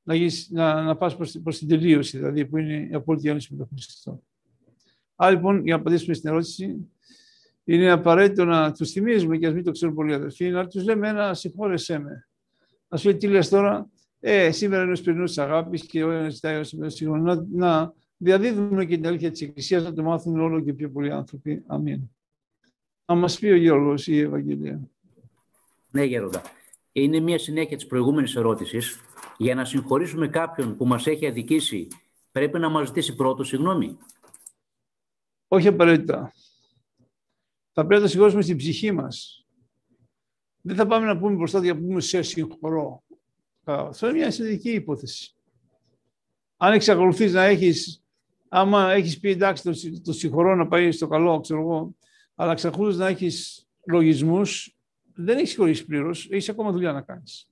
Να, να, να πας προς, προς την τελείωση, δηλαδή, που είναι η απόλυτη ένωση με τον Χριστό. Άρα, λοιπόν, για να απαντήσουμε στην ερώτηση, είναι απαραίτητο να τους θυμίζουμε και ας μην το ξέρουν πολλοί αδερφοί, να τους λέμε ένα συγχώρεσέ με. Α σου λέει τι λες τώρα, ε, σήμερα είναι ο σπιρινό της αγάπης και ο ένας ζητάει ο συγγνώμη. Να, να διαδίδουμε και την αλήθεια της Εκκλησίας, να το μάθουν όλο και πιο πολλοί άνθρωποι. Αμήν. Να μας πει ο Γιώργος η Ευαγγελία. Ναι, Γέροντα. Είναι μια συνέχεια της προηγούμενης ερώτησης. Για να συγχωρήσουμε κάποιον που μας έχει αδικήσει, πρέπει να μας ζητήσει πρώτος συγγνώμη. Όχι απαραίτητα θα πρέπει να σηκώσουμε στην ψυχή μας. Δεν θα πάμε να πούμε μπροστά για να πούμε σε συγχωρώ. Αυτό είναι μια συνδική υπόθεση. Αν εξακολουθείς να έχεις, άμα έχεις πει εντάξει το, το συγχωρώ να πάει στο καλό, ξέρω εγώ, αλλά εξακολουθείς να έχεις λογισμούς, δεν έχεις συγχωρήσει πλήρως, έχεις ακόμα δουλειά να κάνεις.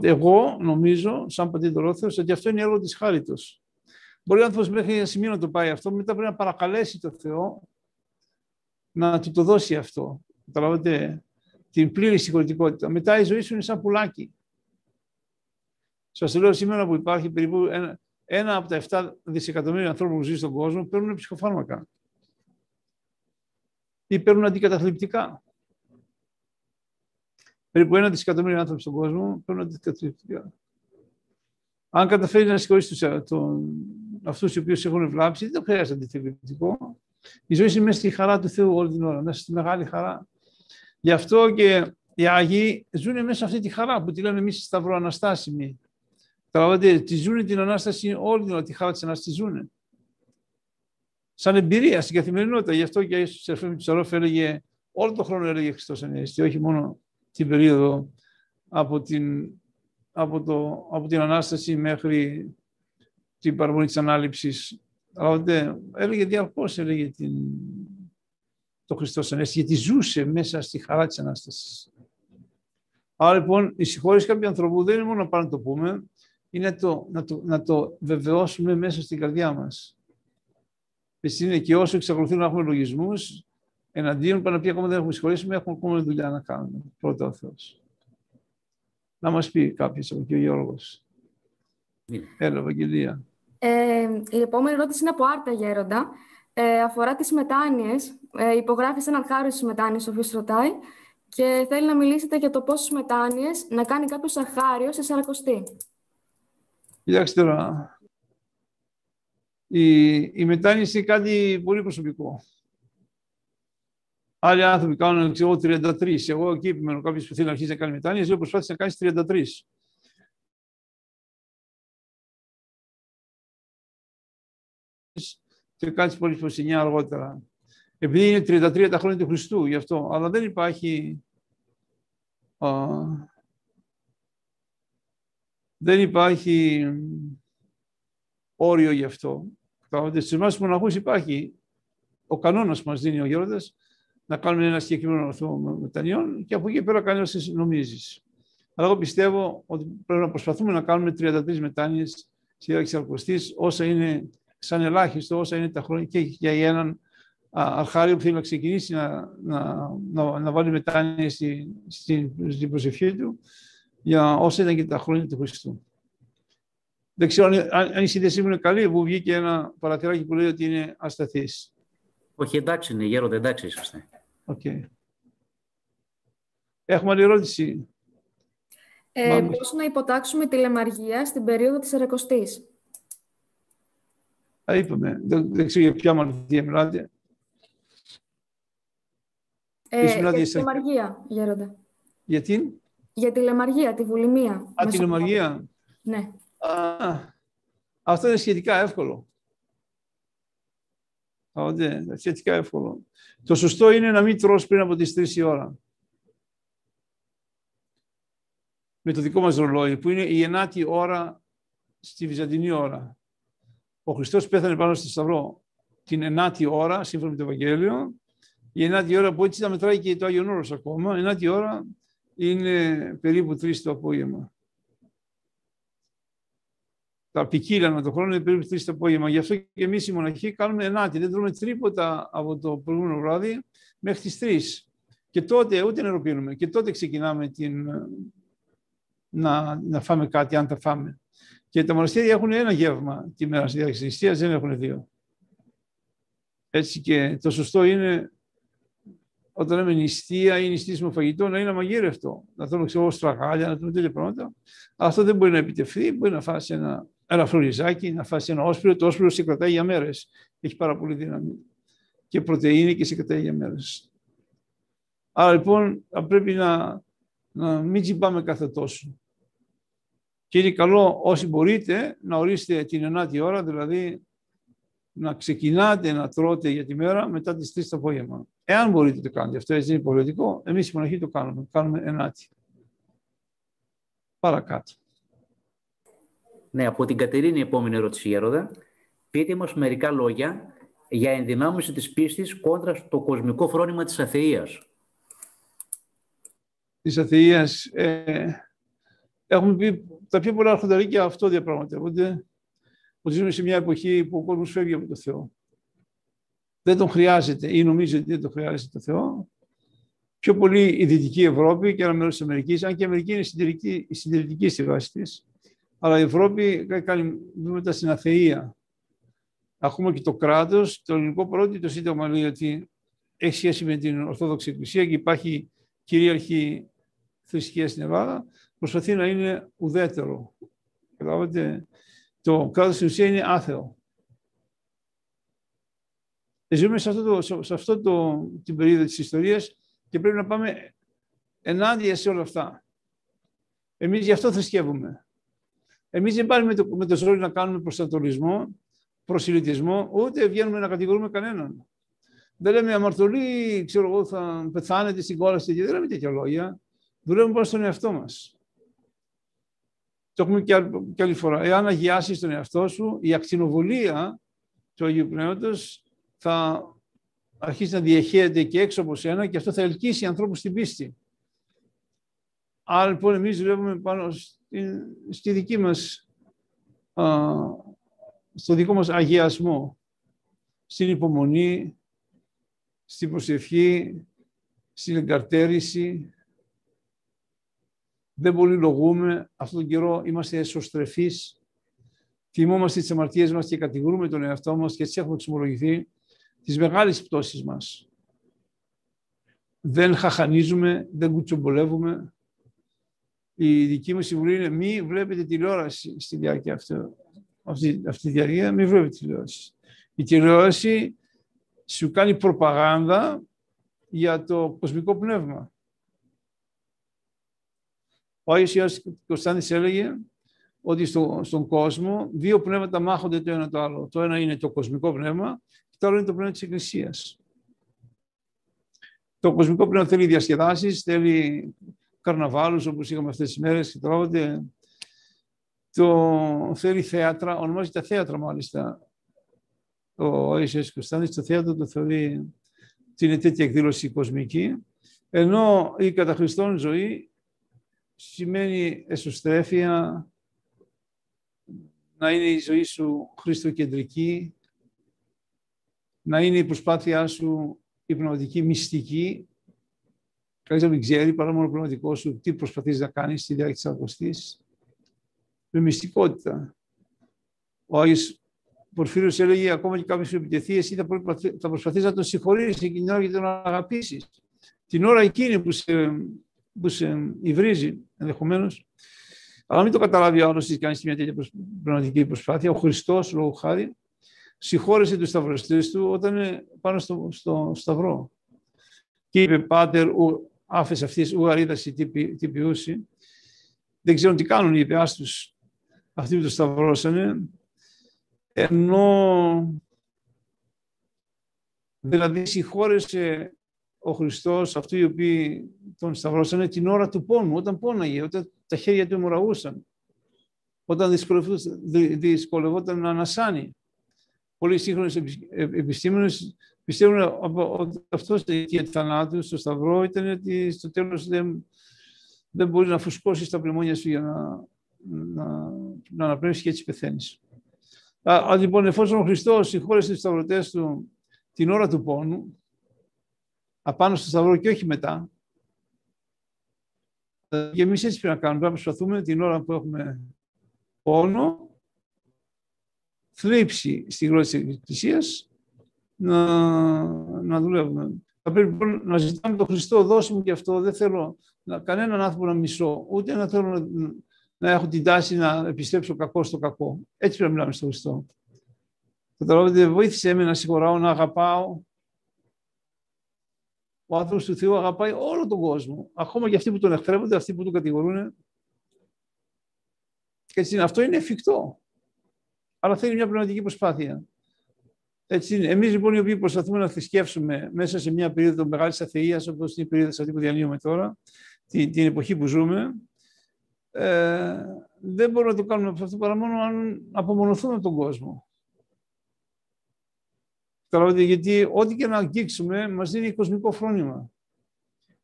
Εγώ νομίζω, σαν πατήτο Θεός, ότι αυτό είναι έργο της χάριτος. Μπορεί ο άνθρωπος μέχρι ένα σημείο να το πάει αυτό, μετά πρέπει να παρακαλέσει το Θεό να του το δώσει αυτό. Καταλαβαίνετε, την πλήρη συγχωρητικότητα. Μετά η ζωή σου είναι σαν πουλάκι. Σας λέω σήμερα που υπάρχει περίπου ένα, ένα από τα 7 δισεκατομμύρια ανθρώπων που ζει στον κόσμο παίρνουν ψυχοφάρμακα. Ή παίρνουν αντικαταθλιπτικά. Περίπου ένα δισεκατομμύριο άνθρωποι στον κόσμο παίρνουν αντικαταθλιπτικά. Αν καταφέρει να συγχωρήσει αυτούς οι οποίους έχουν βλάψει, δεν χρειάζεται αντιθλιπτικό. Η ζωή είναι μέσα στη χαρά του Θεού όλη την ώρα, μέσα στη μεγάλη χαρά. Γι' αυτό και οι Άγιοι ζουν μέσα σε αυτή τη χαρά που τη λέμε εμείς σταυροαναστάσιμοι. Καταλαβαίνετε, τη ζουν την Ανάσταση όλη την ώρα, τη χαρά της Ανάστασης ζουν. Σαν εμπειρία στην καθημερινότητα. Γι' αυτό και ο Σερφέμ Τσαρόφ έλεγε, όλο τον χρόνο έλεγε Χριστός Ανέστη, όχι μόνο την περίοδο από την, από, το, από την Ανάσταση μέχρι την παραμονή της ανάληψης. Αλλά έλεγε διαρκώς, έλεγε την, το Χριστός Ανέστη, γιατί ζούσε μέσα στη χαρά της Ανάστασης. Άρα λοιπόν η συγχώρηση κάποιου ανθρώπου δεν είναι μόνο να πάμε να το πούμε, είναι το, να, το, να το βεβαιώσουμε μέσα στην καρδιά μας. Έτσι είναι και όσο εξακολουθούν να έχουμε λογισμούς, εναντίον πάνω πει ακόμα δεν έχουμε συγχωρήσει, έχουμε ακόμα δουλειά να κάνουμε. Πρώτα ο Θεός. Να μας πει κάποιος από εκεί ο Γιώργος. Ναι. Έλα, Ευαγγελία. Ε, η επόμενη ερώτηση είναι από Άρτα Γέροντα. Ε, αφορά τις μετάνοιες. Ε, υπογράφει σε έναν χάρο στις μετάνοιες, ο οποίος ρωτάει, και θέλει να μιλήσετε για το πόσες μετάνοιες να κάνει κάποιος αρχάριο σε σαρακοστή. Κοιτάξτε τώρα, η, η μετάνοιες είναι κάτι πολύ προσωπικό. Άλλοι άνθρωποι κάνουν ξέρω, 33. Εγώ εκεί επιμένω κάποιος που θέλει να αρχίσει να κάνει μετάνοιες, λέω προσπάθησε να κάνεις 33. Και κάνει πολύ 29 αργότερα. Επειδή είναι 33 τα χρόνια του Χριστού, γι' αυτό. Αλλά δεν υπάρχει. Α, δεν υπάρχει όριο γι' αυτό. Στι εμάς μοναχούς υπάρχει ο κανόνας που μας δίνει ο Γέροντας να κάνουμε ένα συγκεκριμένο αριθμό μετανιών και από εκεί πέρα κάνει όσε νομίζεις. Αλλά εγώ πιστεύω ότι πρέπει να προσπαθούμε να κάνουμε 33 μετάνοιες στη διάρκεια τη όσα είναι σαν ελάχιστο, όσα είναι τα χρόνια και για έναν αρχάριο που θέλει να ξεκινήσει να, να, να, να βάλει μετάνοιε στη, στη, στην προσευχή του για όσα ήταν και τα χρόνια του Χριστού. Δεν ξέρω αν, αν η σύνδεσή μου είναι καλή, που βγήκε ένα παρατηράκι που λέει ότι είναι ασταθής. Όχι, εντάξει είναι, γέροντα, εντάξει είσαστε. Okay. Έχουμε άλλη ερώτηση. Ε, πώς να υποτάξουμε τη λεμαργία στην περίοδο της Ερεκοστής; Α, είπαμε. Δεν, δεν ξέρω για ποια μαρτυρία μιλάτε. Ε, για τη λεμαργία, Γέροντα. Για την; Για τη λεμαργία, τη βουλημία. Α, τη λεμαργία. Ναι. Α, αυτό είναι σχετικά εύκολο. Οπότε, σχετικά εύκολο. Το σωστό είναι να μην τρως πριν από τις 3 η ώρα. Με το δικό μας ρολόι, που είναι η ενάτη ώρα στη Βυζαντινή ώρα. Ο Χριστός πέθανε πάνω στο Σταυρό την ενάτη ώρα, σύμφωνα με το Ευαγγέλιο. Η ενάτη ώρα που έτσι θα μετράει και το Άγιον Όρος ακόμα. Η ενάτη ώρα είναι περίπου 3 το απόγευμα τα ποικίλια το χρόνο είναι περίπου τρεις το απόγευμα. Γι' αυτό και εμείς οι μοναχοί κάνουμε ενάτη. Δεν τρώμε τρίποτα από το προηγούμενο βράδυ μέχρι τις τρεις. Και τότε ούτε νεροπίνουμε. Και τότε ξεκινάμε την, να, να φάμε κάτι, αν τα φάμε. Και τα μοναστήρια έχουν ένα γεύμα τη μέρα στη διάρκεια δεν έχουν δύο. Έτσι και το σωστό είναι όταν λέμε νηστεία ή νηστήσιμο φαγητό να είναι αμαγείρευτο. Να τρώμε ξέρω στραγάλια, να τρώμε τέτοια πράγματα. Αυτό δεν μπορεί να επιτευχθεί. Μπορεί να φάσει ένα ένα φλωριζάκι, να φάσει ένα όσπριο. Το όσπριο σε κρατάει για μέρες. Έχει πάρα πολύ δύναμη. Και πρωτενη και σε κρατάει για μέρες. Άρα λοιπόν θα πρέπει να, να μην τσιμπάμε κάθε τόσο. Και είναι καλό όσοι μπορείτε να ορίσετε την ενάτη ώρα, δηλαδή να ξεκινάτε να τρώτε για τη μέρα μετά τις 3 το απόγευμα. Εάν μπορείτε το κάνετε, αυτό έτσι είναι πολιτικό, εμείς οι μοναχοί το κάνουμε, κάνουμε ενάτη. Παρακάτω. Ναι, από την Κατερίνη, επόμενη ερώτηση, Γέροντα. Πείτε μας μερικά λόγια για ενδυνάμωση της πίστης κόντρα στο κοσμικό φρόνημα της αθείας. Της αθείας, ε, Έχουμε πει, τα πιο πολλά αρχονταρίκια αυτό διαπραγματεύονται, ότι ζούμε σε μια εποχή που ο κόσμος φεύγει από το Θεό. Δεν τον χρειάζεται ή νομίζει ότι δεν τον χρειάζεται το Θεό. Πιο πολύ η Δυτική Ευρώπη και ένα μέρος της Αμερικής, αν και η Αμερική είναι συντηρητική, συντηρητική στη βάση της, αλλά η Ευρώπη κάνει βήματα στην αθεία. Έχουμε και το κράτος, το ελληνικό πρώτο, το Σύνταγμα λέει ότι έχει σχέση με την Ορθόδοξη Εκκλησία και υπάρχει κυρίαρχη θρησκεία στην Ελλάδα, προσπαθεί να είναι ουδέτερο. Καταλάβατε, το κράτος στην ουσία είναι άθεο. Ζούμε σε αυτό, το, σε αυτό το, την περίοδο της ιστορίας και πρέπει να πάμε ενάντια σε όλα αυτά. Εμείς γι' αυτό θρησκεύουμε. Εμείς δεν πάμε με το, με το ζόρι να κάνουμε προστατολισμό, προσιλητισμό, ούτε βγαίνουμε να κατηγορούμε κανέναν. Δεν λέμε αμαρτωλή, ξέρω εγώ, θα πεθάνετε στην κόλαση και δεν λέμε τέτοια λόγια. Δουλεύουμε πάνω στον εαυτό μας. Το έχουμε και άλλη, και άλλη φορά. Εάν αγιάσεις τον εαυτό σου, η ακτινοβολία του Αγίου Πνεύματος θα αρχίσει να διαχέεται και έξω από σένα και αυτό θα ελκύσει ανθρώπους στην πίστη. Άρα λοιπόν εμείς δουλεύουμε πάνω στη, στη δική μας, α, στο δικό μας αγιασμό, στην υπομονή, στην προσευχή, στην εγκαρτέρηση. Δεν πολύ λογούμε. Αυτόν τον καιρό είμαστε εσωστρεφείς. Θυμόμαστε τις αμαρτίες μας και κατηγορούμε τον εαυτό μας και έτσι έχουμε εξομολογηθεί τις μεγάλες πτώσεις μας. Δεν χαχανίζουμε, δεν κουτσομπολεύουμε. Η δική μου συμβουλή είναι μη βλέπετε τηλεόραση στη διάρκεια αυτή, αυτή, αυτή τη διάρκεια, μη βλέπετε τηλεόραση. Η τηλεόραση σου κάνει προπαγάνδα για το κοσμικό πνεύμα. Ο Άγιος Ιωάννης Κωνσταντής έλεγε ότι στο, στον κόσμο δύο πνεύματα μάχονται το ένα το άλλο. Το ένα είναι το κοσμικό πνεύμα και το άλλο είναι το πνεύμα της Εκκλησίας. Το κοσμικό πνεύμα θέλει διασκεδάσεις, θέλει καρναβάλους όπως είχαμε αυτές τις μέρες, καταλάβατε. Το θέλει θέατρα, ονομάζεται θέατρα μάλιστα. Ο Άγιος Κωνσταντής το θέατρο το θεωρεί ότι είναι τέτοια εκδήλωση κοσμική, ενώ η καταχριστόν ζωή σημαίνει εσωστρέφεια, να είναι η ζωή σου χριστοκεντρική, να είναι η προσπάθειά σου η πνευματική μυστική. Κανείς δεν ξέρει παρά μόνο ο πνευματικός σου τι προσπαθείς να κάνεις στη διάρκεια της αγωστής. Με μυστικότητα. Ο Άγιος Πορφύριος έλεγε ακόμα και κάποιος σου επιτεθεί, εσύ θα, θα προσπαθείς να τον συγχωρήσεις εκείνη την ώρα και τον αγαπήσεις. Την ώρα εκείνη που σε, που σε υβρίζει ενδεχομένως, αλλά μην το καταλάβει ο άλλος ότι κάνει μια τέτοια πνευματική προσπάθεια. Ο Χριστός, λόγω χάρη, συγχώρεσε τους σταυροστές του όταν είναι πάνω στο, στο σταυρό. Και είπε, Πάτερ, άφες αυτή, ουγαρίδαση τυπιούση. Δεν ξέρουν τι κάνουν οι τους αυτοί που το σταυρώσανε. Ενώ δηλαδή συγχώρεσε ο Χριστός, αυτοί οι οποίοι τον σταυρώσανε την ώρα του πόνου, όταν πόναγε, όταν τα χέρια του μοραγούσαν, όταν δυσκολευόταν να ανασάνει. Πολλοί σύγχρονες επιστήμονες πιστεύουν ότι αυτός η αιτία του θανάτου στο Σταυρό ήταν ότι στο τέλος δεν, δεν μπορείς να φουσκώσεις τα πνευμόνια σου για να, να, να αναπνεύσεις και έτσι πεθαίνεις. Α, λοιπόν, εφόσον ο Χριστός συγχώρεσε τους σταυρωτές του την ώρα του πόνου, απάνω στο Σταυρό και όχι μετά, και εμείς έτσι πρέπει να κάνουμε. Πρέπει να προσπαθούμε την ώρα που έχουμε πόνο, θλίψη στη γλώσσα της Εκκλησίας, να, να δουλεύουμε. Θα πρέπει λοιπόν να ζητάμε τον Χριστό, δώσε μου και αυτό. Δεν θέλω να, κανέναν άνθρωπο να μισώ, ούτε να θέλω να, να έχω την τάση να επιστρέψω κακό στο κακό. Έτσι πρέπει να μιλάμε στον Χριστό. Καταλαβαίνετε, βοήθησε με να συγχωράω, να αγαπάω, ο άνθρωπος του Θεού αγαπάει όλο τον κόσμο. Ακόμα και αυτοί που τον εχθρεύονται, αυτοί που τον κατηγορούν. Και έτσι Αυτό είναι εφικτό. Αλλά θέλει μια πνευματική προσπάθεια. Έτσι είναι. Εμείς λοιπόν οι οποίοι προσπαθούμε να θρησκεύσουμε μέσα σε μια περίοδο μεγάλης αθείας, όπως είναι η περίοδος αυτή που διανύουμε τώρα, την, την εποχή που ζούμε, ε, δεν μπορούμε να το κάνουμε αυτό παρά μόνο αν απομονωθούμε από τον κόσμο. Καταλαβαίνετε, γιατί ό,τι και να αγγίξουμε μας δίνει κοσμικό φρόνημα.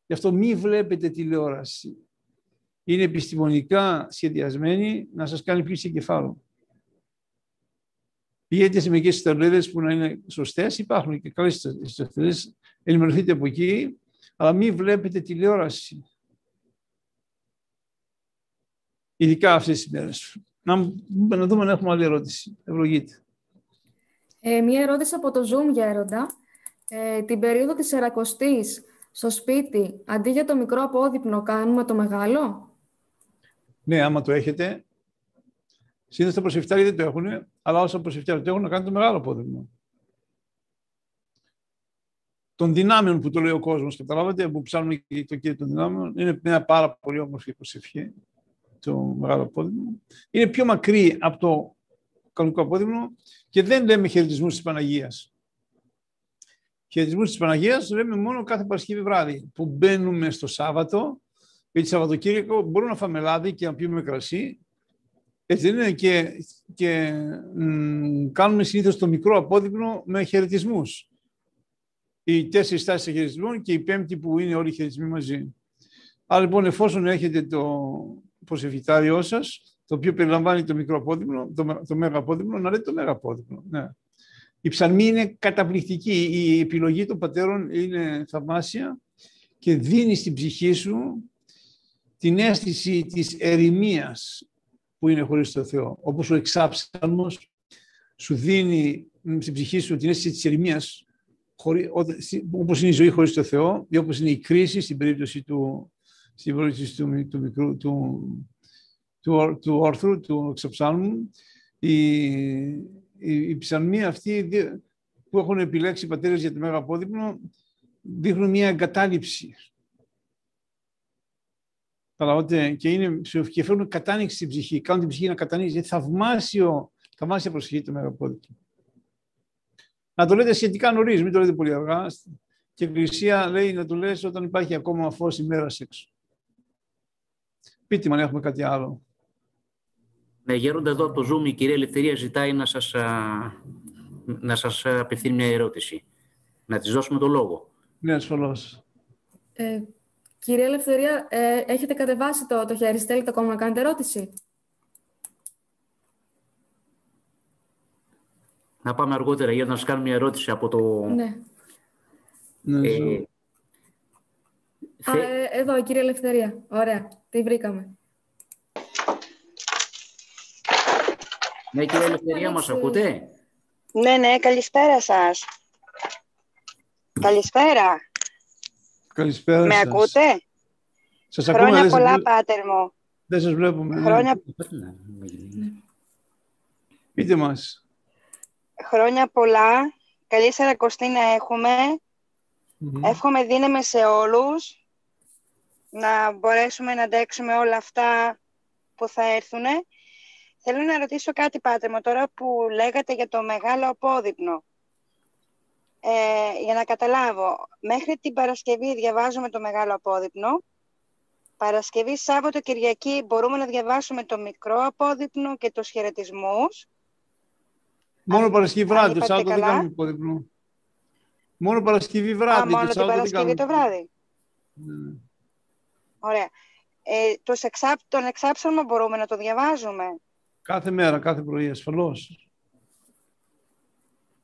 Γι' αυτό μη βλέπετε τηλεόραση. είναι επιστημονικά σχεδιασμένη να σας κάνει πίξη κεφάλου. Πηγαίνετε σε μερικές ιστοσελίδες που να είναι σωστές, υπάρχουν και καλές ιστοσελίδες, ενημερωθείτε από εκεί, αλλά μην βλέπετε τηλεόραση. Ειδικά αυτές τις μέρες. Να, να δούμε αν έχουμε άλλη ερώτηση. Ευλογείτε. Ε, μία ερώτηση από το Zoom για έρωτα. Ε, την περίοδο της Ερακοστής στο σπίτι, αντί για το μικρό απόδειπνο, κάνουμε το μεγάλο; Ναι, άμα το έχετε. Συνήθω τα προσευχητάρια δεν το έχουν, αλλά όσα προσευχητάρια το έχουν, να κάνουν το μεγάλο απόδειπνο. Των δυνάμεων που το λέει ο κόσμος, καταλάβατε, που ψάχνουμε και το κύριο των δυνάμεων, είναι μια πάρα πολύ όμορφη προσευχή, το μεγάλο απόδειπνο. Είναι πιο μακρύ από το κανονικό απόδειπνο και δεν λέμε χαιρετισμούς της Παναγίας. Χαιρετισμούς της Παναγίας λέμε μόνο κάθε Παρασκευή βράδυ, που μπαίνουμε στο Σάββατο, γιατί Σαββατοκύριακο μπορούμε να φάμε λάδι και να πιούμε κρασί. Έτσι δεν είναι και, και μ, κάνουμε συνήθως το μικρό απόδειπνο με χαιρετισμούς. Οι τέσσερις τάσει χαιρετισμών και η πέμπτη που είναι όλοι οι χαιρετισμοί μαζί. Άρα λοιπόν, εφόσον έχετε το προσεφητάριό σας, το οποίο περιλαμβάνει το μικρό απόδειπνο, το, το μέγα απόδειπνο, να λέτε το μέγα απόδειπνο. Ναι. Η ψαλμή είναι καταπληκτική. Η επιλογή των πατέρων είναι θαυμάσια και δίνει στην ψυχή σου την αίσθηση της ερημίας που είναι χωρίς το Θεό. Όπως ο εξάψαλμος σου δίνει στην ψυχή σου την αίσθηση της ερημίας όπως είναι η ζωή χωρίς το Θεό ή όπως είναι η κρίση στην περίπτωση του, στην περίπτωση του, του, μικρού, του, του, του όρθρου, του εξαψάλμου. Η, η, η ψαλμή αυτή που έχουν επιλέξει οι πατέρες για το Μέγα Απόδειπνο δείχνουν μια εγκατάλειψη. Καταλαβαίνετε, και, είναι, και φέρνουν κατάνοιξη στην ψυχή, κάνουν την ψυχή να κατανοήσει. Είναι θαυμάσιο, θαυμάσια προσοχή το Μέγα Απόδειπνο. Να το λέτε σχετικά νωρίς, μην το λέτε πολύ αργά. Και η Εκκλησία λέει να το λες όταν υπάρχει ακόμα φως ημέρας έξω. Πείτε μου αν έχουμε κάτι άλλο. Ναι, γέροντας εδώ από το Zoom η κυρία Ελευθερία ζητάει να σας, να σας απευθύνει μια ερώτηση. Να της δώσουμε το λόγο. Ναι, ασφαλώς. Ε, κυρία Ελευθερία, ε, έχετε κατεβάσει το, το χέρι. Θέλετε ακόμα να κάνετε ερώτηση; Να πάμε αργότερα για να σας κάνω μια ερώτηση από το... Ναι. ναι ε, Α, ε, εδώ, κυρία Ελευθερία. Ωραία, τη βρήκαμε. Ναι, κύριε Ελευθερία, μας ακούτε; Ναι, ναι, καλησπέρα σας. Καλησπέρα. Καλησπέρα Με σας. ακούτε; Σας ακούμε, Χρόνια δεν σας πολλά, βλέ- Πάτερ μου. Δεν σας βλέπουμε. ναι. Χρόνια, Πείτε μας. χρόνια πολλά. Καλή Σαρακοστή να έχουμε. Μμμ. Εύχομαι δύναμη σε όλους. Να μπορέσουμε να αντέξουμε όλα αυτά που θα έρθουν. Θέλω να ρωτήσω κάτι, Πάτερ μου, τώρα που λέγατε για το μεγάλο απόδειπνο. Ε, για να καταλάβω, μέχρι την Παρασκευή διαβάζουμε το μεγάλο απόδειπνο. Παρασκευή, Σάββατο, Κυριακή μπορούμε να διαβάσουμε το μικρό απόδειπνο και τους χαιρετισμούς. Μόνο αν- Παρασκευή αν βράδυ, το είπατε Σάββατο δεν καλά. κάνουμε υπόδειπνο. Μόνο Παρασκευή βράδυ, Α, το μόνο την Σάββατο δεν Παρασκευή το κάνουμε. βράδυ. Ναι. Ωραία. Ε, τους εξάπ, τον εξάψαλμο μπορούμε να το διαβάζουμε; Κάθε μέρα, κάθε πρωί, ασφαλώς.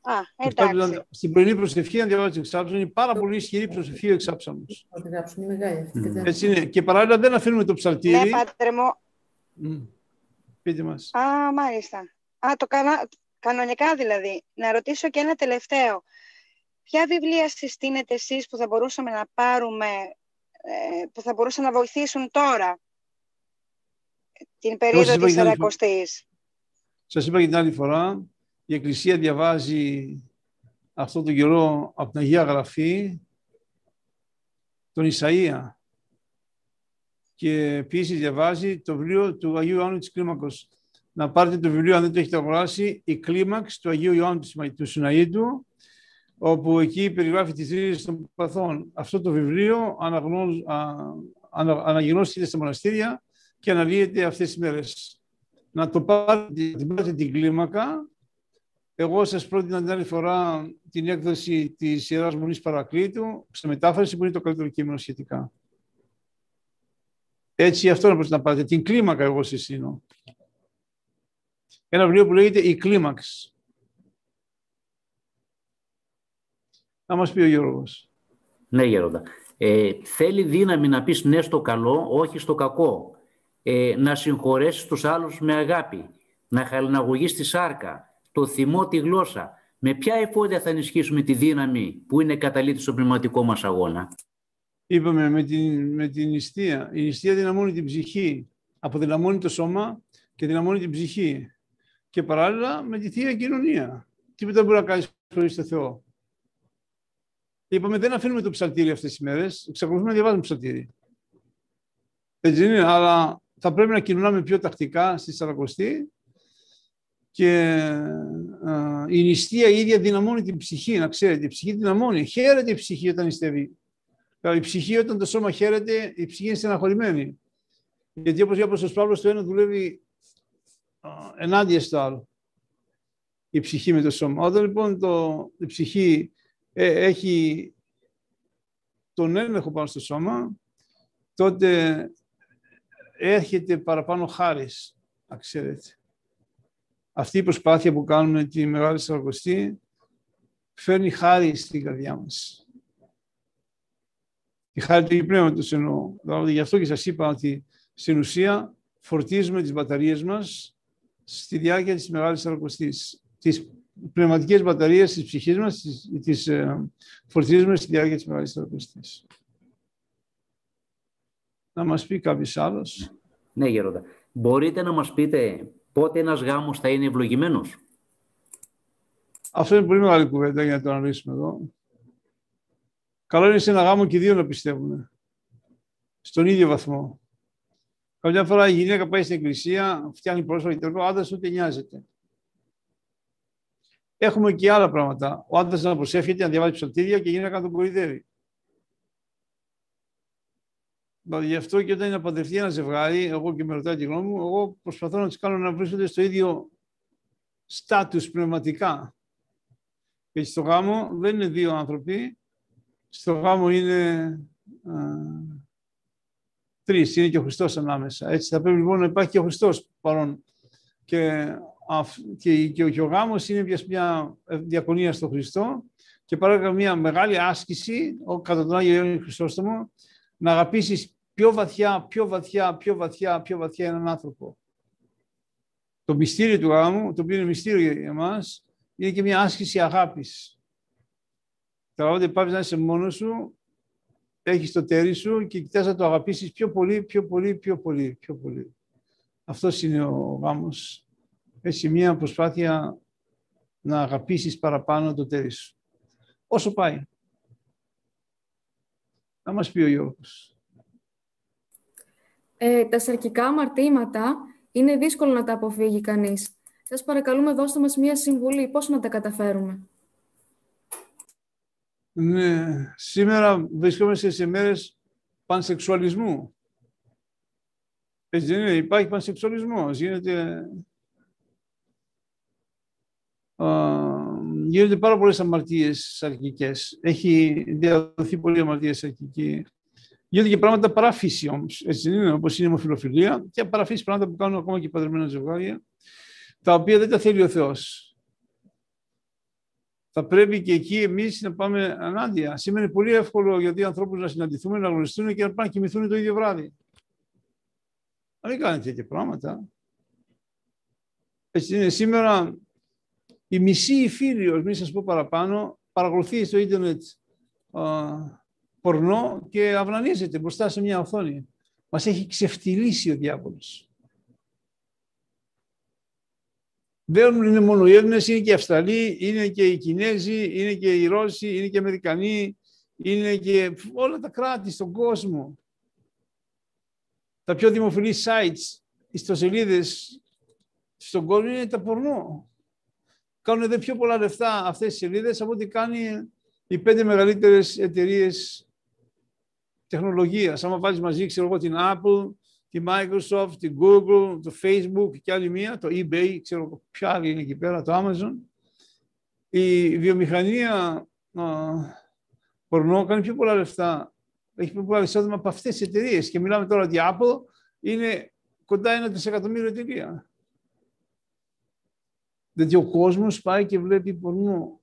Α, Αυτό δηλαδή, εντάξει. Στην πρωινή προσευχή, να διαβάζεις το εξάψαλμο, είναι πάρα πολύ ισχυρή προσευχή ο εξάψαλμος. Θα τη γράψουν, είναι μεγάλη αυτή. Μμμ. δεν- Έτσι είναι. Και παράλληλα δεν αφήνουμε το Ναι, ψαλτήρι. πάτερ μου. Μμ. Πείτε μας. Α, μάλιστα. Α, το κανα... κανονικά δηλαδή. Να ρωτήσω και ένα τελευταίο. Ποια βιβλία συστήνετε εσείς που θα μπορούσαμε να πάρουμε, ε, που θα μπορούσαν να βοηθήσουν τώρα, την περίοδο σας είπα της για άλλη φορά. Σαρακοστής. Σας είπα και την άλλη φορά, η Εκκλησία διαβάζει αυτό τον καιρό από την Αγία Γραφή τον Ισαΐα και επίσης διαβάζει το βιβλίο του Αγίου Ιωάννου της Κλίμακος. Να πάρετε το βιβλίο, αν δεν το έχετε αγοράσει, η Κλίμαξ του Αγίου Ιωάννου του Σιμα- του Σιναΐτου, όπου εκεί περιγράφει τις ρίζες των παθών. Αυτό το βιβλίο αναγνώ- α, ανα- αναγνώστηκε στα μοναστήρια και αναλύεται αυτές τις μέρες. Να το πάρετε, την πάρετε την κλίμακα. Εγώ σας πρότεινα την άλλη φορά την έκδοση της Ιεράς Μονής Παρακλήτου, σε μετάφραση που είναι το καλύτερο κείμενο σχετικά. Έτσι αυτό να να πάτε. Την κλίμακα εγώ συστήνω. Ένα βιβλίο που λέγεται «Η κλίμαξ». Να μας πει ο Γιώργος. Ναι, Γέροντα. Ε, θέλει δύναμη να πεις ναι στο καλό, όχι στο κακό. Ε, να συγχωρέσεις τους άλλους με αγάπη. Να χαλιναγωγείς τη σάρκα, το θυμό, τη γλώσσα. Με ποια εφόδια θα ενισχύσουμε τη δύναμη που είναι καταλήτης στον πνευματικό μας αγώνα; Είπαμε με την, με την νηστεία. Η νηστεία δυναμώνει την ψυχή. Αποδυναμώνει το σώμα και δυναμώνει την ψυχή. Και παράλληλα με τη Θεία Κοινωνία. Τίποτα δεν μπορεί να κάνεις χωρίς το Θεό. Είπαμε δεν αφήνουμε το ψαλτήρι αυτές τις μέρες, εξακολουθούμε να διαβάζουμε ψαλτήρι. Έτσι είναι, αλλά θα πρέπει να κοινωνάμε πιο τακτικά στη Σαρακοστή και η νηστεία η ίδια δυναμώνει την ψυχή, να ξέρετε. Η ψυχή δυναμώνει. Χαίρεται η ψυχή όταν νηστεύει. Η ψυχή όταν το σώμα χαίρεται, η ψυχή είναι στεναχωρημένη. Γιατί όπως για ο Παύλος το ένα δουλεύει ενάντια στο άλλο. Η ψυχή με το σώμα. Όταν λοιπόν το, η ψυχή ε, έχει τον έλεγχο πάνω στο σώμα, τότε έρχεται παραπάνω χάρις, να ξέρετε. Αυτή η προσπάθεια που κάνουμε τη Μεγάλη Σαρακοστή φέρνει χάρη στην καρδιά μας. Η χάρη του πνεύματος εννοώ. Δηλαδή, γι' αυτό και σας είπα ότι στην ουσία φορτίζουμε τις μπαταρίες μας στη διάρκεια της Μεγάλης Σαρακοστής. Τις πνευματικές μπαταρίες της ψυχής μας τις, τις ε, φορτίζουμε στη διάρκεια της Μεγάλης Σαρακοστής. Να μας πει κάποιος άλλος. Ναι, Γερόντα. Μπορείτε να μας πείτε πότε ένας γάμος θα είναι ευλογημένος; Αυτό είναι πολύ μεγάλη κουβέντα για να το αναλύσουμε εδώ. Καλό είναι σε ένα γάμο και δύο να πιστεύουν. Στον ίδιο βαθμό. Καμιά φορά η γυναίκα πάει στην εκκλησία, φτιάχνει πρόσφατα και ο άντρας ούτε νοιάζεται. Έχουμε και άλλα πράγματα. Ο άντρας να προσεύχεται, να διαβάζει ψαλτήρια και η γυναίκα να τον κορυδεύει. Δηλαδή, γι' αυτό και όταν είναι να παντρευτεί ένα ζευγάρι, εγώ και με ρωτάει τη γνώμη μου, εγώ προσπαθώ να τους κάνω να βρίσκονται στο ίδιο στάτους πνευματικά. Και στο γάμο δεν είναι δύο άνθρωποι, στο γάμο είναι α, τρεις, είναι και ο Χριστός ανάμεσα. Έτσι θα πρέπει λοιπόν να υπάρχει και ο Χριστός παρόν. Και, και, και, και ο γάμος είναι μια διακονία στο Χριστό και παράγει μια μεγάλη άσκηση, κατά τον Άγιο Ιωάννη Χριστόστομο, να αγαπήσεις πιο βαθιά, πιο βαθιά, πιο βαθιά, πιο βαθιά έναν άνθρωπο. Το μυστήριο του γάμου, το οποίο είναι μυστήριο για εμάς, είναι και μια άσκηση αγάπης. Καταλαβαίνετε, πάβεις να είσαι μόνος σου, έχεις το τέρι σου και κοιτάς να το αγαπήσεις πιο πολύ, πιο πολύ, πιο πολύ, πιο πολύ. Αυτός είναι ο γάμος. Έχει μια προσπάθεια να αγαπήσεις παραπάνω το τέρι σου. Όσο πάει. Να μας πει ο Γιώργος. Ε, τα σαρκικά αμαρτήματα είναι δύσκολο να τα αποφύγει κανείς. Σας παρακαλούμε δώστε μας μία συμβουλή πώς να τα καταφέρουμε. Ναι, σήμερα βρισκόμαστε σε μέρες πανσεξουαλισμού. Έτσι δεν είναι, υπάρχει πανσεξουαλισμός, γίνεται... γίνονται πάρα πολλές αμαρτίες αρχικές. Έχει διαδοθεί πολλή αμαρτίες αρχική. Γίνονται και πράγματα παράφυση όμως. Έτσι δεν είναι, όπως είναι η ομοφιλοφιλία και παραφύσης πράγματα που κάνουν ακόμα και παντρεμένα ζευγάρια, τα οποία δεν τα θέλει ο Θεός θα πρέπει και εκεί εμείς να πάμε ανάντια. Σήμερα είναι πολύ εύκολο γιατί οι ανθρώπους να συναντηθούν, να γνωριστούν και να πάνε να κοιμηθούν το ίδιο βράδυ. Να μην κάνετε τέτοια πράγματα. Έτσι είναι. Σήμερα η μισή φίλη, μην σας πω παραπάνω, παρακολουθεί στο ίντερνετ πορνό και αυνανίζεται μπροστά σε μια οθόνη. Μας έχει ξεφτυλίσει ο διάβολος. Δεν είναι μόνο οι Έλληνες, είναι και οι Αυστραλοί, είναι και οι Κινέζοι, είναι και οι Ρώσοι, είναι και οι Αμερικανοί, είναι και όλα τα κράτη στον κόσμο. Τα πιο δημοφιλή sites, ιστοσελίδες στον κόσμο είναι τα πορνό. Κάνουν δε πιο πολλά λεφτά αυτές οι σελίδες από ό,τι κάνει οι πέντε μεγαλύτερες εταιρείες τεχνολογίας. Άμα βάλεις μαζί, ξέρω εγώ, την Apple, τη Microsoft, τη Google, το Facebook και άλλη μία, το eBay, ξέρω ποια άλλη είναι εκεί πέρα, το Amazon. Η βιομηχανία α, πορνό κάνει πιο πολλά λεφτά έχει πιο πολλά εισόδημα από αυτές τις εταιρείες. Και μιλάμε τώρα ότι η Apple είναι κοντά ένα δισεκατομμύριο εταιρεία. Δηλαδή ο κόσμος πάει και βλέπει πορνό.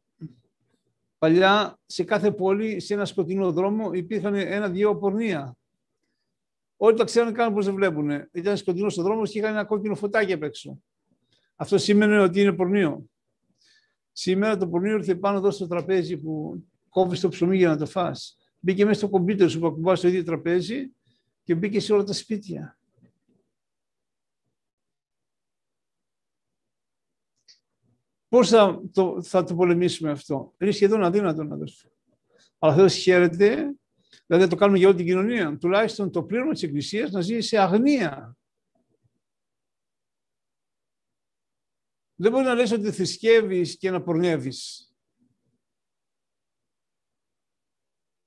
Παλιά σε κάθε πόλη, σε ένα σκοτεινό δρόμο, υπήρχαν ένα-δύο πορνεία. Όλοι τα ξέρουν καν πώς δεν βλέπουν. Ήταν σκοτεινός ο δρόμος και είχαν ένα κόκκινο φωτάκι απ' έξω. Αυτό σημαίνει ότι είναι πορνείο. Σήμερα το πορνείο ήρθε πάνω εδώ στο τραπέζι που κόβεις το ψωμί για να το φας. Μπήκε μέσα στο κομπίτερ σου που ακουμπάς στο ίδιο τραπέζι και μπήκε σε όλα τα σπίτια. Πώς θα το, θα το πολεμήσουμε αυτό; Είναι σχεδόν αδύνατο να το Αλλά Θεός χαίρεται, δηλαδή το κάνουμε για όλη την κοινωνία. Τουλάχιστον το πλήρωμα της Εκκλησίας να ζει σε αγνία. Δεν μπορεί να λες ότι θρησκεύεις και να πορνεύεις.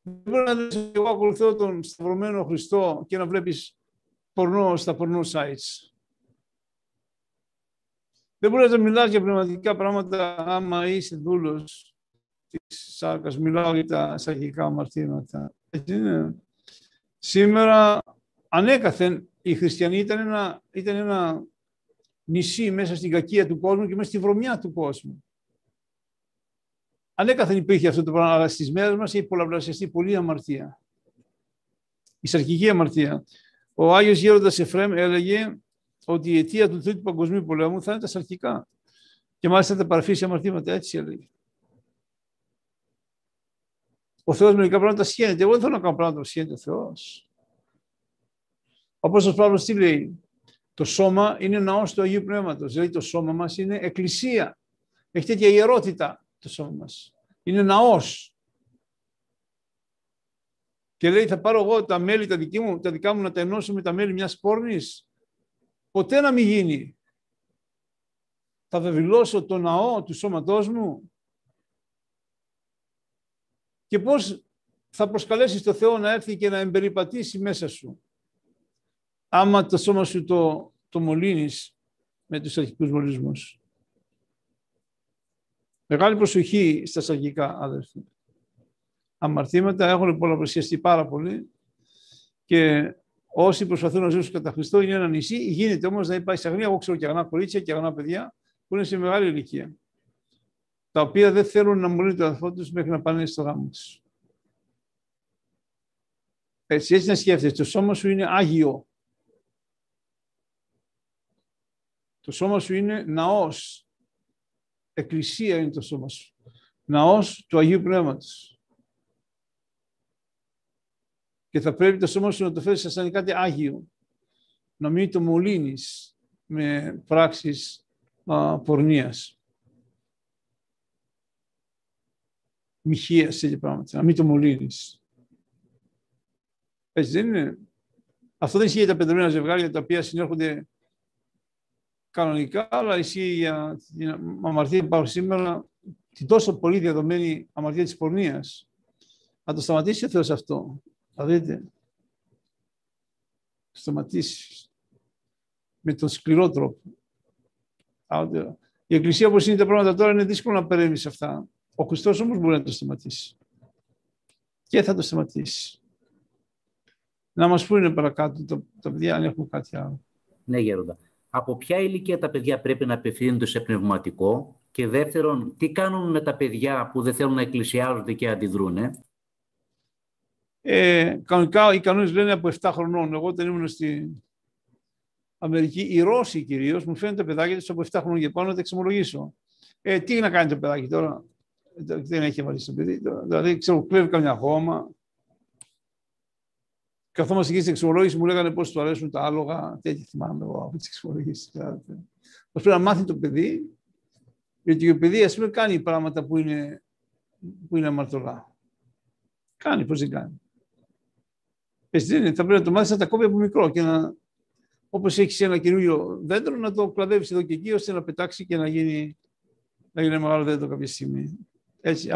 Δεν μπορεί να λες ότι εγώ ακολουθώ τον σταυρωμένο Χριστό και να βλέπεις πορνό στα πορνό sites. Δεν μπορεί να μιλάς για πνευματικά πράγματα άμα είσαι δούλος της σάρκας. Μιλάω για τα σαρκικά αμαρτήματα. Έτσι είναι. Σήμερα, ανέκαθεν, οι χριστιανοί ήταν ένα, ήταν ένα νησί μέσα στην κακία του κόσμου και μέσα στη βρωμιά του κόσμου. Ανέκαθεν υπήρχε αυτό το πράγμα, αλλά στις μέρες μας έχει πολλαπλασιαστεί πολύ αμαρτία. Η σαρκική αμαρτία. Ο Άγιος Γέροντας Εφρέμ έλεγε ότι η αιτία του Τρίτου Παγκοσμίου Πολέμου θα είναι τα σαρκικά. Και μάλιστα τα παραφύσια αμαρτήματα, έτσι έλεγε. Ο Θεός μερικά πράγματα σχένεται. Εγώ δεν θέλω να κάνω πράγματα που σχένεται ο Θεός. Ο Απόστολος Παύλος τι λέει; Το σώμα είναι ναός του Αγίου Πνεύματος. Δηλαδή το σώμα μας είναι εκκλησία. Έχει τέτοια ιερότητα το σώμα μας. Είναι ναός. Και λέει θα πάρω εγώ τα μέλη τα, δική μου, τα δικά μου να τα ενώσω με τα μέλη μιας πόρνης ποτέ να μην γίνει. Θα βεβηλώσω το ναό του σώματός μου και πώς θα προσκαλέσεις το Θεό να έρθει και να εμπεριπατήσει μέσα σου. Άμα το σώμα σου το, το μολύνεις με τους αρχικούς μολυσμούς. Μεγάλη προσοχή στα σαγγικά, αδερφοί. Αμαρτήματα έχουν πολλαπλασιαστεί πάρα πολύ και Όσοι προσπαθούν να ζήσουν κατά Χριστό είναι ένα νησί. Γίνεται όμως να υπάρχει αγνία. Εγώ ξέρω και αγνά κορίτσια και αγνά παιδιά που είναι σε μεγάλη ηλικία. Τα οποία δεν θέλουν να μολύνουν τον αδελφό τους μέχρι να πάνε στο γάμο τους. Έτσι, έτσι να σκέφτεσαι. Το σώμα σου είναι άγιο. Το σώμα σου είναι ναός. Εκκλησία είναι το σώμα σου. Ναός του Αγίου Πνεύματος και θα πρέπει το σώμα σου να το φέρεις σαν κάτι άγιο. Να μην το μολύνεις με πράξεις α, πορνείας. Μοιχείας, τέτοια πράγματα. Να μην το μολύνεις. Έτσι δεν είναι. Αυτό δεν ισχύει για τα πεντρεμένα ζευγάρια τα οποία συνέρχονται κανονικά, αλλά ισχύει για την αμαρτία που υπάρχουν σήμερα, την τόσο πολύ διαδομένη αμαρτία της πορνείας. Να το σταματήσει ο Θεός αυτό. Θα δείτε. Σταματήσεις. Με τον σκληρό τρόπο. Η Εκκλησία όπως είναι τα πράγματα τώρα είναι δύσκολο να παρέμβεις σε αυτά. Ο Χριστός όμως μπορεί να το σταματήσει. Και θα το σταματήσει. Να μας πούνε παρακάτω τα, τα παιδιά αν έχουν κάτι άλλο. Ναι, Γέροντα. Από ποια ηλικία τα παιδιά πρέπει να απευθύνονται σε πνευματικό; Και δεύτερον, τι κάνουν με τα παιδιά που δεν θέλουν να εκκλησιάζονται και αντιδρούν. Ε, κανονικά οι κανόνες λένε από 7 χρονών. Εγώ όταν ήμουν στην Αμερική, οι Ρώσοι κυρίως, μου φαίνεται παιδάκια τους από 7 χρονών και πάνω να τα εξομολογήσω. Ε, τι να κάνει το παιδάκι τώρα, δεν έχει βάλει στο παιδί. Δηλαδή, ξέρω, κλέβει καμιά χώμα. Καθόμαστε εκεί στην εξομολόγηση, μου λέγανε πώς του αρέσουν τα άλογα. Τέτοια θυμάμαι εγώ από τις εξομολογήσεις. Δηλαδή. πρέπει να μάθει το παιδί, γιατί το παιδί, ας πούμε, κάνει πράγματα που είναι, που είναι αμαρτωλά. Κάνει, πώς δεν κάνει. Έτσι δεν είναι. Θα πρέπει να το μάθεις να τα κόβει από μικρό και να, όπως έχεις ένα καινούριο δέντρο, να το κλαδεύεις εδώ και εκεί, ώστε να πετάξει και να γίνει, να γίνει μεγάλο δέντρο κάποια στιγμή. Έτσι,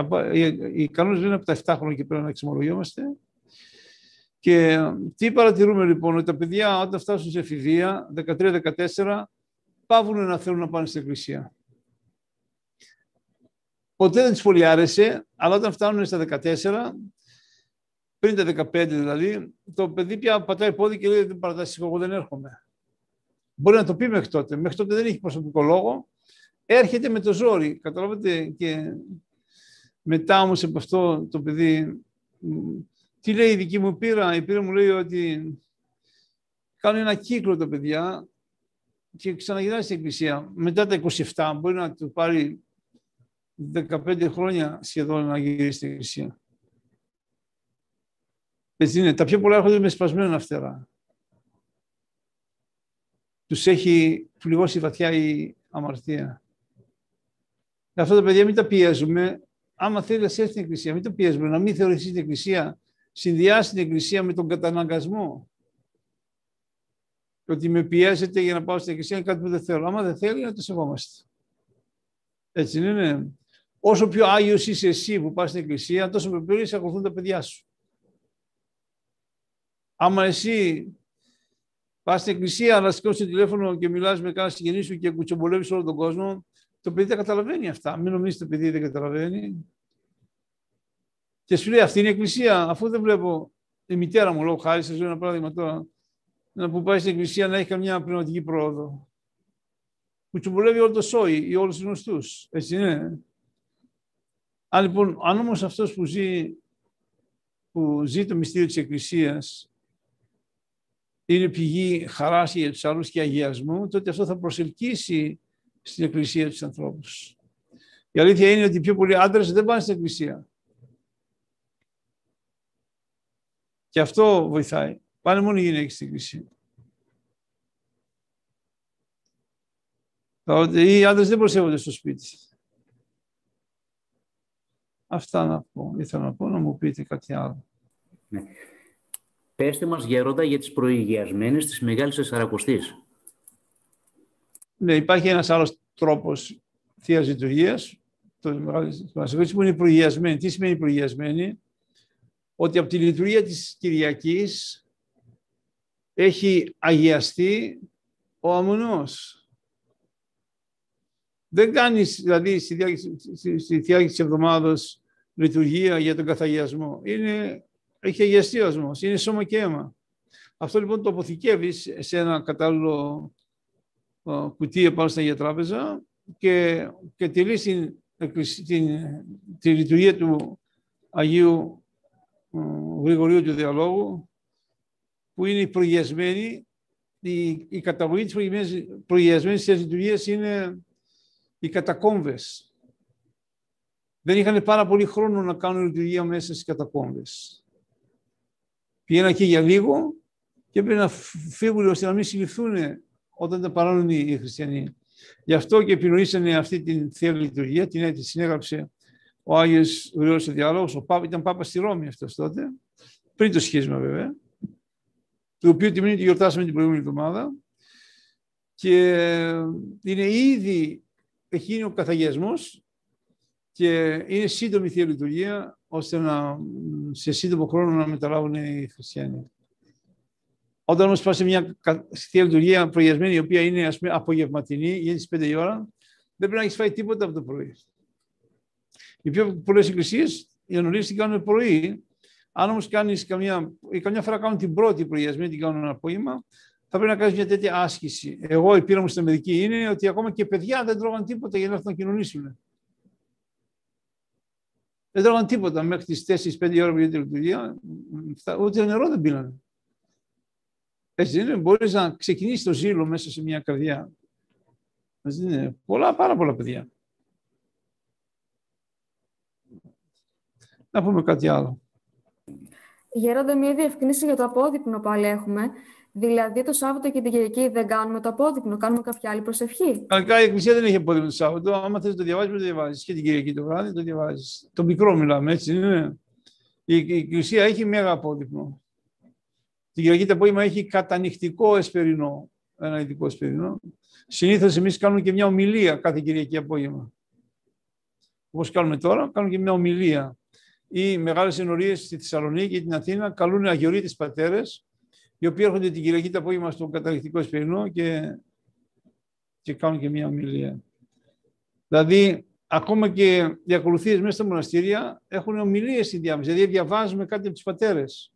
οι κανόνες λένε από τα 7 χρόνια και πρέπει να εξομολογιόμαστε. Και τι παρατηρούμε λοιπόν, ότι τα παιδιά όταν φτάσουν σε εφηβεία, 13-14, πάβουν να θέλουν να πάνε στην εκκλησία. Ποτέ δεν τους πολύ άρεσε, αλλά όταν φτάνουν στα 14, πριν τα 15 δηλαδή, το παιδί πια πατάει πόδι και λέει δεν παρατάσει, εγώ δεν έρχομαι. Μπορεί να το πει μέχρι τότε. Μέχρι τότε δεν έχει προσωπικό λόγο. Έρχεται με το ζόρι, καταλάβετε, και μετά όμως από αυτό το παιδί, τι λέει η δική μου πείρα, η πείρα μου λέει ότι κάνουν ένα κύκλο τα παιδιά και ξαναγυρνάει στην εκκλησία. Μετά τα 27 μπορεί να του πάρει 15 χρόνια σχεδόν να γυρίσει στην εκκλησία. Έτσι είναι. Τα πιο πολλά έρχονται με σπασμένα φτερά. Τους έχει πληγώσει βαθιά η αμαρτία. Αυτά τα παιδιά μην τα πιέζουμε. Άμα θέλει να έρθει στην εκκλησία, μην το πιέζουμε. Να μην θεωρηθεί την εκκλησία, συνδυάσει την εκκλησία με τον καταναγκασμό. ότι με πιέζεται για να πάω στην εκκλησία είναι κάτι που δεν θέλω. Άμα δεν θέλει, να το σεβόμαστε. Έτσι είναι. Όσο πιο Άγιος είσαι εσύ που πας στην εκκλησία, τόσο πιο πολύ σε ακολουθούν τα παιδιά σου. Άμα εσύ πας στην εκκλησία, αλλά σηκώσεις το τηλέφωνο και μιλάς με κάνα συγγενή σου και κουτσομπολεύεις όλο τον κόσμο, το παιδί δεν καταλαβαίνει αυτά. Μην νομίζετε το παιδί δεν καταλαβαίνει. Και σου λέει αυτή είναι η εκκλησία, αφού δεν βλέπω η μητέρα μου, λόγω χάρη, σας λέω ένα παράδειγμα τώρα, να που πάει στην εκκλησία να έχει καμιά πνευματική πρόοδο. Κουτσομπολεύει όλο το σόι ή όλους τους γνωστούς. Έτσι είναι. Αν λοιπόν, αν όμως αυτός που ζει, που ζει το μυστήριο της Εκκλησίας είναι πηγή χαράς για τους άλλους και αγιασμού, τότε αυτό θα προσελκύσει στην Εκκλησία τους ανθρώπους. Η αλήθεια είναι ότι οι πιο πολλοί άντρες δεν πάνε στην Εκκλησία. Και αυτό βοηθάει. Πάνε μόνο οι γυναίκες στην Εκκλησία. Οι άντρες δεν προσέχονται στο σπίτι. Αυτά να πω. Ήθελα να πω να μου πείτε κάτι άλλο. Ναι. Πέστε μας γέροντα για τις προηγιασμένες της Μεγάλης Τεσσαρακοστής. Ναι, υπάρχει ένας άλλος τρόπος Θείας Λειτουργίας, το μας που είναι προηγιασμένη. Τι σημαίνει προηγιασμένη; Ότι από τη λειτουργία της Κυριακής έχει αγιαστεί ο αμονός. Δεν κάνεις, δηλαδή, στη διάρκεια της εβδομάδας λειτουργία για τον καθαγιασμό. Είναι, έχει αγιαστεί ο ασμός, είναι σώμα και αίμα. Αυτό λοιπόν το αποθηκεύεις σε ένα κατάλληλο κουτί επάνω στην Αγία Τράπεζα και, και τηρείς την, την, τη λειτουργία του Αγίου Γρηγορίου του Διαλόγου που είναι προγιασμένη, η, η καταγωγή της προγιασμένης της λειτουργίας είναι οι κατακόμβες. Δεν είχαν πάρα πολύ χρόνο να κάνουν λειτουργία μέσα στις κατακόμβες. Πήγαιναν εκεί για λίγο και έπρεπε να φύγουν ώστε να μην συλληφθούν όταν τα παράνουν οι χριστιανοί. Γι' αυτό και επινοήσανε αυτή την Θεία Λειτουργία, την έτσι συνέγραψε ο Άγιος Γρηγόρης ο Διάλογος, ο Πάπα, ήταν Πάπας στη Ρώμη αυτός τότε, πριν το σχίσμα βέβαια, το οποίο τη μήνυ τη γιορτάσαμε την προηγούμενη εβδομάδα και είναι ήδη έχει γίνει ο καθαγιασμός και είναι σύντομη Θεία Λειτουργία ώστε να, σε σύντομο χρόνο να μεταλάβουν οι χριστιανοί. Όταν όμως πας σε μια θεία λειτουργία προγιασμένη, η οποία είναι ας πούμε, απογευματινή, είναι στις 5 η ώρα, δεν πρέπει να έχεις φάει τίποτα από το πρωί. Οι πιο πολλές εκκλησίες, οι ανολίε την κάνουν πρωί. Αν όμως κάνεις καμιά, ή καμιά φορά κάνουν την πρώτη προγιασμένη, την κάνουν ένα απόγευμα, θα πρέπει να κάνεις μια τέτοια άσκηση. Εγώ η πείρα μου στην Αμερική είναι ότι ακόμα και παιδιά δεν τρώγαν τίποτα για να έρθουν να κοινωνήσουν. Δεν τρώγαν τίποτα μέχρι τις 4-5 ώρα που γίνεται η λειτουργία, ούτε νερό δεν πίνανε. Έτσι είναι, μπορείς να ξεκινήσεις το ζήλο μέσα σε μια καρδιά. Έτσι είναι, πολλά, πάρα πολλά παιδιά. Να πούμε κάτι άλλο. Γέροντα, μια διευκρίνηση για το απόδειπνο πάλι έχουμε. Δηλαδή το Σάββατο και την Κυριακή δεν κάνουμε το απόδειπνο, κάνουμε κάποια άλλη προσευχή. Κανονικά η Εκκλησία δεν έχει απόδειπνο το Σάββατο. Άμα θες το διαβάζεις, το διαβάζεις. Και την Κυριακή το βράδυ το διαβάζεις. Το μικρό μιλάμε, έτσι είναι. Η, η Εκκλησία έχει μέγα απόδειπνο. Την Κυριακή το απόγευμα έχει κατανυχτικό εσπερινό. Ένα ειδικό εσπερινό. Συνήθως εμείς κάνουμε και μια ομιλία κάθε Κυριακή απόγευμα. Όπως κάνουμε τώρα, κάνουμε και μια ομιλία. Οι μεγάλες ενορίες στη Θεσσαλονίκη και την Αθήνα καλούν αγιορείτες πατέρες οι οποίοι έρχονται την Κυριακή το απόγευμα στο καταληκτικό Εσπερινό και, και κάνουν και μία ομιλία. Δηλαδή, ακόμα και οι ακολουθίες μέσα στα μοναστήρια έχουν ομιλίες στη διάμεση. Δηλαδή διαβάζουμε κάτι από τους πατέρες.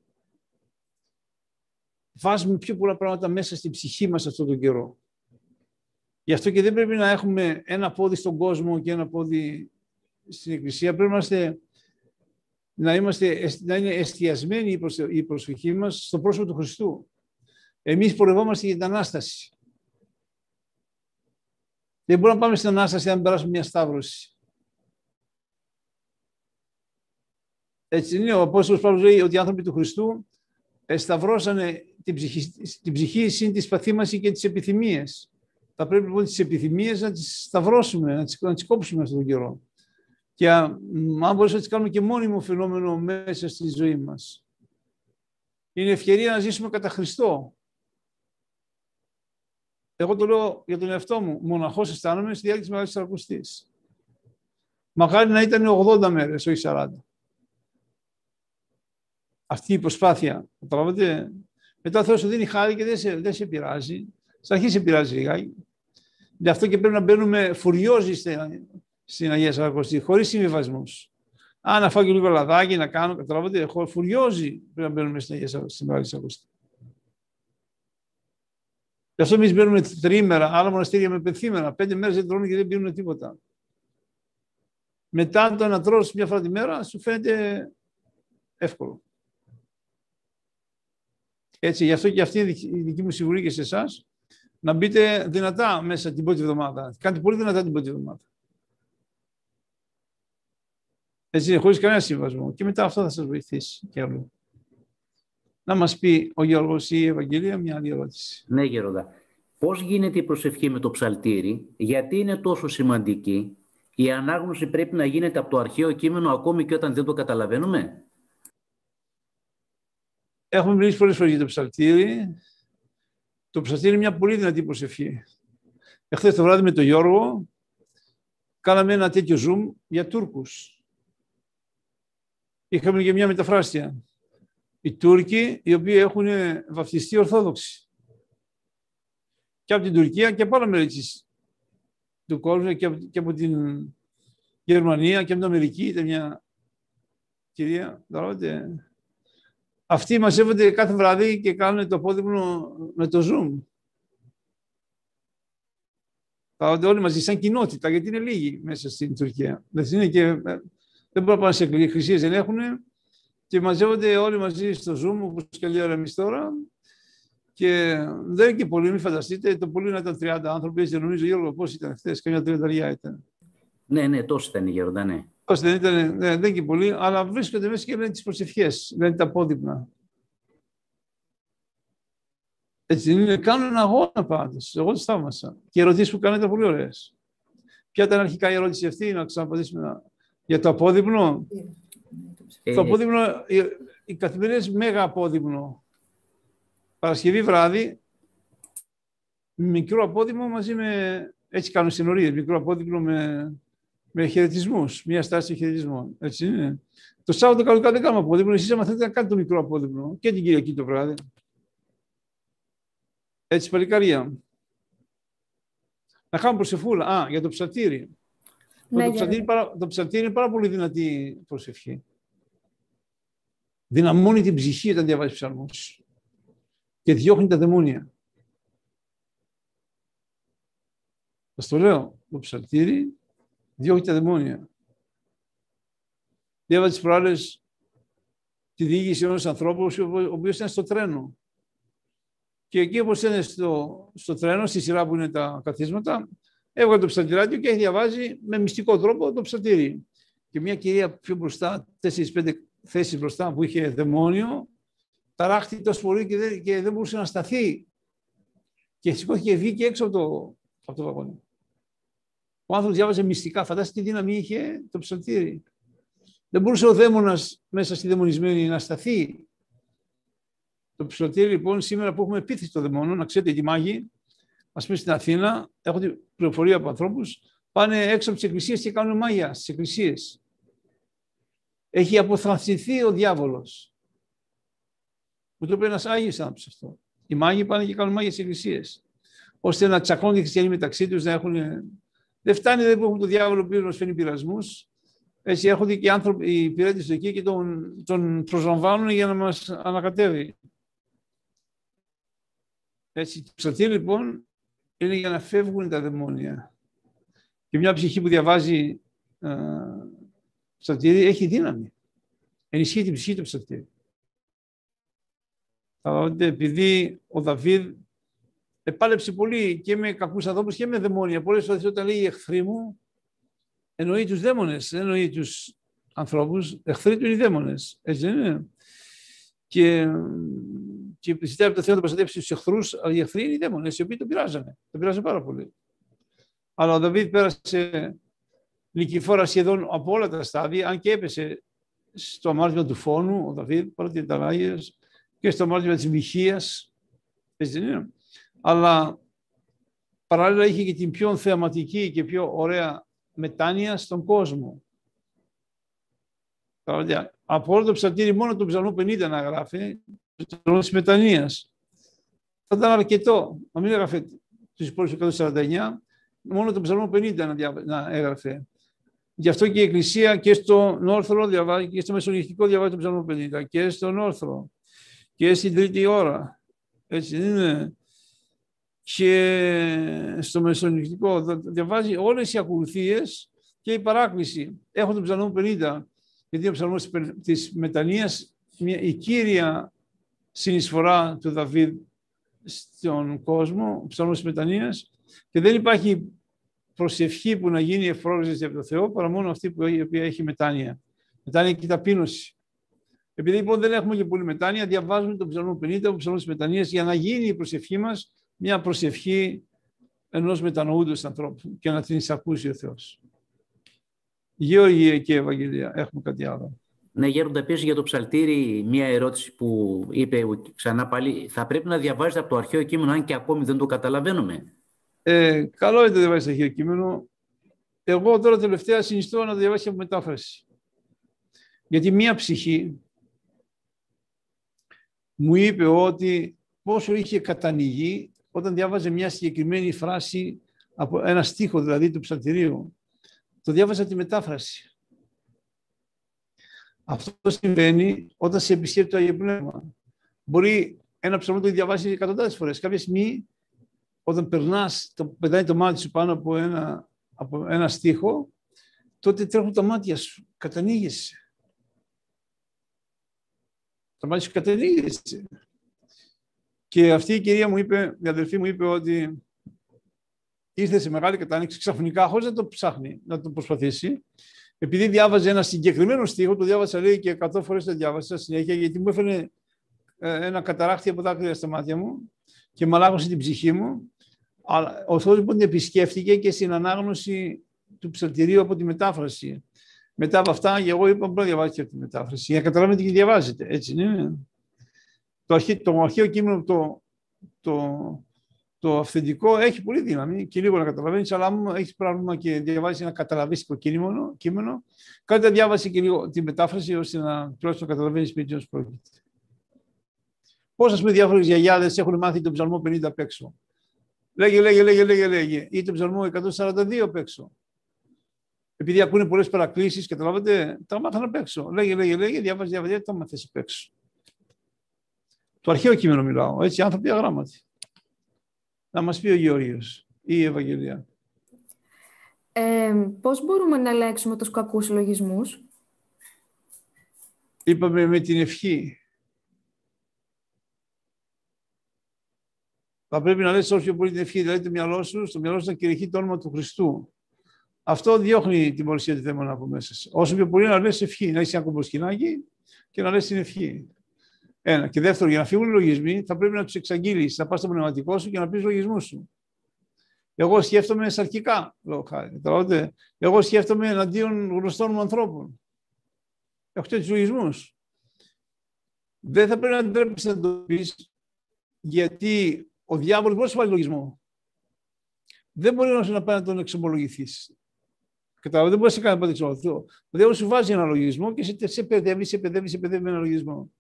Βάζουμε πιο πολλά πράγματα μέσα στην ψυχή μας αυτόν τον καιρό. Γι' αυτό και δεν πρέπει να έχουμε ένα πόδι στον κόσμο και ένα πόδι στην Εκκλησία. Πρέπει να, είμαστε, να, είμαστε, να είναι εστιασμένη η προσοχή μας στο πρόσωπο του Χριστού. Εμείς πορευόμαστε για την Ανάσταση. Δεν μπορούμε να πάμε στην Ανάσταση αν περάσουμε μια σταύρωση. Έτσι είναι. Ο Απόστολος Παύλος λέει ότι οι άνθρωποι του Χριστού σταυρώσανε την ψυχή, την ψυχή συν τη παθήμαση και τις επιθυμίες. Θα πρέπει λοιπόν τις επιθυμίες να τις σταυρώσουμε, να τις, να τις κόψουμε αυτόν τον καιρό. Και αν μπορούμε να τις κάνουμε και μόνιμο φαινόμενο μέσα στη ζωή μας. Είναι ευκαιρία να ζήσουμε κατά Χριστό. Εγώ το λέω για τον εαυτό μου. Μοναχός αισθάνομαι στη διάρκεια της Μεγάλης Ταρακουστή. Μακάρι να ήταν 80 μέρες, όχι 40. Αυτή η προσπάθεια. Καταλαβαίνετε. Μετά ο Θεός σου δίνει χάρη και δεν σε, δεν σε πειράζει. Στην αρχή σε πειράζει λιγάκι. Γι' αυτό και πρέπει να μπαίνουμε φουριόζοι στην Αγία Σαρακοστή, χωρίς συμβιβασμούς. Αν να φάω και λίγο λαδάκι, να κάνω, καταλαβαίνετε, φουριόζοι πρέπει να μπαίνουμε στην Αγία Μεγάλη Σαρακοστή. Γι' αυτό εμείς μπαίνουμε τρίμερα, άλλα μοναστήρια με πεθήμερα. Πέντε μέρες δεν τρώνε και δεν πίνουν τίποτα. Μετά το να τρώσει μια φορά τη μέρα, σου φαίνεται εύκολο. Έτσι, γι' αυτό και αυτή είναι η δική μου συμβουλή και σε εσάς, να μπείτε δυνατά μέσα την πρώτη εβδομάδα. Κάντε πολύ δυνατά την πρώτη εβδομάδα. Έτσι, χωρί κανένα συμβασμό. Και μετά αυτό θα σας βοηθήσει κι άλλο να μας πει ο Γιώργος ή η Ευαγγελία μια άλλη ερώτηση. Ναι, Γεροντά. Πώς γίνεται η προσευχή με το ψαλτήρι, γιατί είναι τόσο σημαντική, η ανάγνωση πρέπει να γίνεται από το αρχαίο κείμενο ακόμη και όταν δεν το καταλαβαίνουμε; Έχουμε μιλήσει πολλές φορές για το ψαλτήρι. Το ψαλτήρι είναι μια πολύ δυνατή προσευχή. Εχθές το βράδυ με τον Γιώργο κάναμε ένα τέτοιο zoom για Τούρκους. Είχαμε και μια μεταφράστια οι Τούρκοι οι οποίοι έχουν βαφτιστεί Ορθόδοξοι. Και από την Τουρκία και από άλλα μέρη του κόσμου και από, και από την Γερμανία και από την Αμερική. Ήταν μια κυρία, δωρότε. Αυτοί μαζεύονται κάθε βράδυ και κάνουν το απόδειγμα με το Zoom. Πάονται όλοι μαζί σαν κοινότητα, γιατί είναι λίγοι μέσα στην Τουρκία. Δεν, είναι και, δεν μπορούν να πάνε σε εκκλησίες, δεν έχουν και μαζεύονται όλοι μαζί στο Zoom, όπως και λέει ώρα εμείς τώρα. Και δεν είναι και πολύ, μην φανταστείτε, το πολύ να ήταν 30 άνθρωποι, δεν νομίζω Γιώργο πώς ήταν χθες, καμιά τριανταριά ήταν. Ναι, ναι, τόσο ήταν η Γεροντά, ναι. Τόσο δεν ήταν, ναι, δεν είναι και πολύ, αλλά βρίσκονται μέσα και λένε τις προσευχές, λένε τα απόδειγμα. Έτσι είναι, κάνουν ένα αγώνα πάντως. Εγώ τις θαύμασα. Και οι ερωτήσεις που κάνετε πολύ ωραίες. Ποια ήταν αρχικά η ερώτηση αυτή, να ξαναπαντήσουμε για το απόδειγμα. Ε, το απόδειμνο, οι, οι καθημερινές μέγα απόδειμνο. Παρασκευή βράδυ, μικρό απόδειμνο μαζί με, έτσι κάνουν συνορίες, μικρό απόδειμνο με, με χαιρετισμούς, μια στάση χαιρετισμών. Έτσι είναι. Το Σάββατο καλοκαίρι δεν κάνουμε απόδειμνο, εσείς άμα θέλετε να κάνετε το μικρό απόδειμνο και την Κυριακή το βράδυ. Έτσι, παλικάρια. Να κάνουμε προσεφούλα. Α, για το ψατήρι. Ναι, το, ψατήρι, το ψατήρι είναι πάρα πολύ δυνατή προσευχή δυναμώνει την ψυχή όταν διαβάζει ψαλμούς και διώχνει τα δαιμόνια. Σας το λέω, το ψαλτήρι διώχνει τα δαιμόνια. Διάβαζε τις προάλλες τη διοίκηση ενός ανθρώπου, ο οποίος ήταν στο τρένο. Και εκεί όπως είναι στο, στο τρένο, στη σειρά που είναι τα καθίσματα, έβγαλε το ψαλτηράκι και διαβάζει με μυστικό τρόπο το ψαλτήρι. Και μια κυρία πιο μπροστά, 4-5 θέση μπροστά που είχε δαιμόνιο, ταράχτη τόσο πολύ και δεν, και δεν μπορούσε να σταθεί. Και σηκώθηκε βγήκε έξω από το, από το βαγόνι. Ο άνθρωπος διάβαζε μυστικά. Φαντάζεστε τι δύναμη είχε το ψαλτήρι. Δεν μπορούσε ο δαίμονας μέσα στη δαιμονισμένη να σταθεί. Το ψαλτήρι λοιπόν σήμερα που έχουμε επίθεση στο δαιμόνο, να ξέρετε οι μάγοι, ας πούμε στην Αθήνα, έχω την πληροφορία από ανθρώπους, πάνε έξω από τις εκκλησίες και κάνουν μάγια στις εκκλησίες. Έχει αποθρασιθεί ο διάβολος. Μου το είπε ένας Άγιος άνθρωπος αυτό. Οι μάγοι πάνε και κάνουν μάγιες εκκλησίες. Ώστε να τσακώνουν οι χριστιανοί μεταξύ τους, να έχουν Δεν φτάνει δεν έχουν το διάβολο που να φέρνει πειρασμούς. Έτσι έρχονται και οι άνθρωποι, οι υπηρέτε εκεί και τον, τον προσλαμβάνουν για να μας ανακατεύει. Έτσι, το ψαλτήρι λοιπόν είναι για να φεύγουν τα δαιμόνια. Και μια ψυχή που διαβάζει ε, ψαλτήρι έχει δύναμη. Ενισχύει την ψυχή του ψαλτήρι. επειδή ο Δαβίδ επάλεψε πολύ και με κακούς ανθρώπους και με δαιμόνια. Πολλές φορές όταν λέει εχθροί μου, εννοεί τους δαίμονες, δεν εννοεί τους ανθρώπους. Εχθροί του είναι οι δαίμονες, έτσι δεν είναι. Και, και ζητάει από το Θεό να προστατεύσει τους εχθρούς, αλλά οι εχθροί είναι οι δαίμονες, οι οποίοι τον πειράζανε. Τον πειράζανε πάρα πολύ. Αλλά ο Δαβίδ πέρασε νικηφόρα σχεδόν από όλα τα στάδια, αν και έπεσε στο αμάρτημα του φόνου, ο Δαβίδ, παρότι ήταν Άγιος, και στο αμάρτημα της μοιχείας, έτσι δεν είναι αλλά παράλληλα είχε και την πιο θεαματική και πιο ωραία μετάνοια στον κόσμο. Από όλο το ψαλτήρι μόνο το ψαλμό 50 να γράφει, το ψαλμό της μετανοίας. Θα ήταν αρκετό, να μην έγραφε τους υπόλοιπους 149, μόνο το ψαλμό 50 να, να έγραφε. Γι' αυτό και η Εκκλησία και στο Νόρθρο διαβάζει και στο Μεσονυχτικό διαβάζει το ψαλμό 50 και στο Νόρθρο και στην τρίτη ώρα. Έτσι δεν είναι και στο Μεσονυχτικό διαβάζει όλες οι ακολουθίες και η παράκληση. Έχω τον ψαλμό 50, γιατί ο ψαλμός της μετανοίας, η κύρια συνεισφορά του Δαβίδ στον κόσμο, ο ψαλμός της μετανοίας, και δεν υπάρχει προσευχή που να γίνει εφρόριζες από το Θεό, παρά μόνο αυτή που η οποία έχει μετάνοια. Μετάνοια και ταπείνωση. Επειδή λοιπόν δεν έχουμε και πολύ μετάνοια, διαβάζουμε τον ψαλμό 50, τον ψαλμός της μετανοίας, για να γίνει η προσευχή μας μια προσευχή ενός μετανοούντος ανθρώπου και να την εισακούσει ο Θεός. Γεώργια και Ευαγγελία, έχουμε κάτι άλλο. Ναι, Γέροντα, επίση για το ψαλτήρι, μία ερώτηση που είπε ξανά πάλι. Θα πρέπει να διαβάζετε από το αρχαίο κείμενο, αν και ακόμη δεν το καταλαβαίνουμε. Ε, καλό είναι να διαβάζεις το αρχαίο κείμενο. Εγώ τώρα τελευταία συνιστώ να το διαβάσει από μετάφραση. Γιατί μία ψυχή μου είπε ότι πόσο είχε κατανοηγεί όταν διάβαζε μια συγκεκριμένη φράση από ένα στίχο δηλαδή του ψαλτηρίου, το διάβαζα τη μετάφραση. Αυτό συμβαίνει όταν σε επισκέπτει το Άγιο Πνεύμα. Μπορεί ένα ψαλμό το διαβάσει εκατοντάδες φορές. Κάποια στιγμή, όταν περνάς, το, πετάει το μάτι σου πάνω από ένα, από ένα στίχο, τότε τρέχουν τα μάτια σου. Κατανοίγεσαι. Τα μάτια σου κατανοίγεσαι. Και αυτή η κυρία μου είπε, η αδελφή μου είπε ότι ήρθε σε μεγάλη κατάνοιξη ξαφνικά, χωρίς να το ψάχνει, να το προσπαθήσει. Επειδή διάβαζε ένα συγκεκριμένο στίχο, το διάβασα λέει και 100 φορές το διάβασα συνέχεια, γιατί μου έφερε ε, ένα καταράχτη από δάκρυα στα μάτια μου και μαλάγωσε την ψυχή μου. Αλλά ο Θεός λοιπόν την επισκέφτηκε και στην ανάγνωση του ψαλτηρίου από τη μετάφραση. Μετά από αυτά, εγώ είπα μπορεί να διαβάσετε αυτή τη μετάφραση. Για να καταλάβετε τι διαβάζετε. Έτσι είναι το, αρχή, το αρχαίο κείμενο, το, το, το αυθεντικό έχει πολύ δύναμη και λίγο να καταλαβαίνεις, αλλά αν έχεις πράγμα και διαβάζεις ένα καταλαβίστικο κείμενο, κείμενο κάτι διάβασε και λίγο τη μετάφραση ώστε να τουλάχιστον καταλαβαίνεις με τι πρόκειται. Πώς, ας πούμε, διάφορες γιαγιάδες έχουν μάθει τον ψαλμό 50 απ' έξω. Λέγε, λέγε, λέγε, λέγε, λέγε. Ή τον ψαλμό 142 απ' έξω. Επειδή ακούνε πολλές παρακλήσεις, καταλάβατε, τα μάθανε απ' έξω. Λέγε, λέγε, λέγε, διάβαζε, διάβαζε, τα μάθει απ' έξω. Το αρχαίο κείμενο μιλάω, έτσι, άνθρωποι αγράμματοι. Να μας πει ο Γεωργίος ή η Ευαγγελία. Ε, πώς μπορούμε να ελέγξουμε τους κακούς λογισμούς; Είπαμε με την ευχή. Θα πρέπει να λες όσο πολύ την ευχή, δηλαδή το μυαλό σου, στο μυαλό σου να κηρυχεί το όνομα του Χριστού. Αυτό διώχνει την παρουσία του δαίμονα από μέσα. Όσο πιο πολύ να λες ευχή, να είσαι ένα κομποσκινάκι και να λες την ευχή. Ένα. Και δεύτερο, για να φύγουν οι λογισμοί, θα πρέπει να τους εξαγγείλεις. Θα πας στο πνευματικό σου και να πεις λογισμούς σου. Εγώ σκέφτομαι σαρκικά, λόγω χάρη. Εγώ σκέφτομαι εναντίον γνωστών μου ανθρώπων. Έχω τέτοιους λογισμούς. Δεν θα πρέπει να τρέψει να το πεις, γιατί ο διάβολος μπορεί να σου βάλει λογισμό. Δεν μπορεί να σου να πάει να τον εξομολογηθείς. Κατάλαβες, δεν μπορείς να κάνεις πάντα Ο διάβολο σου βάζει ένα λογισμό και σε, σε παιδεύει, σε παιδεύει, σε παιδεύει με ένα λογισμό.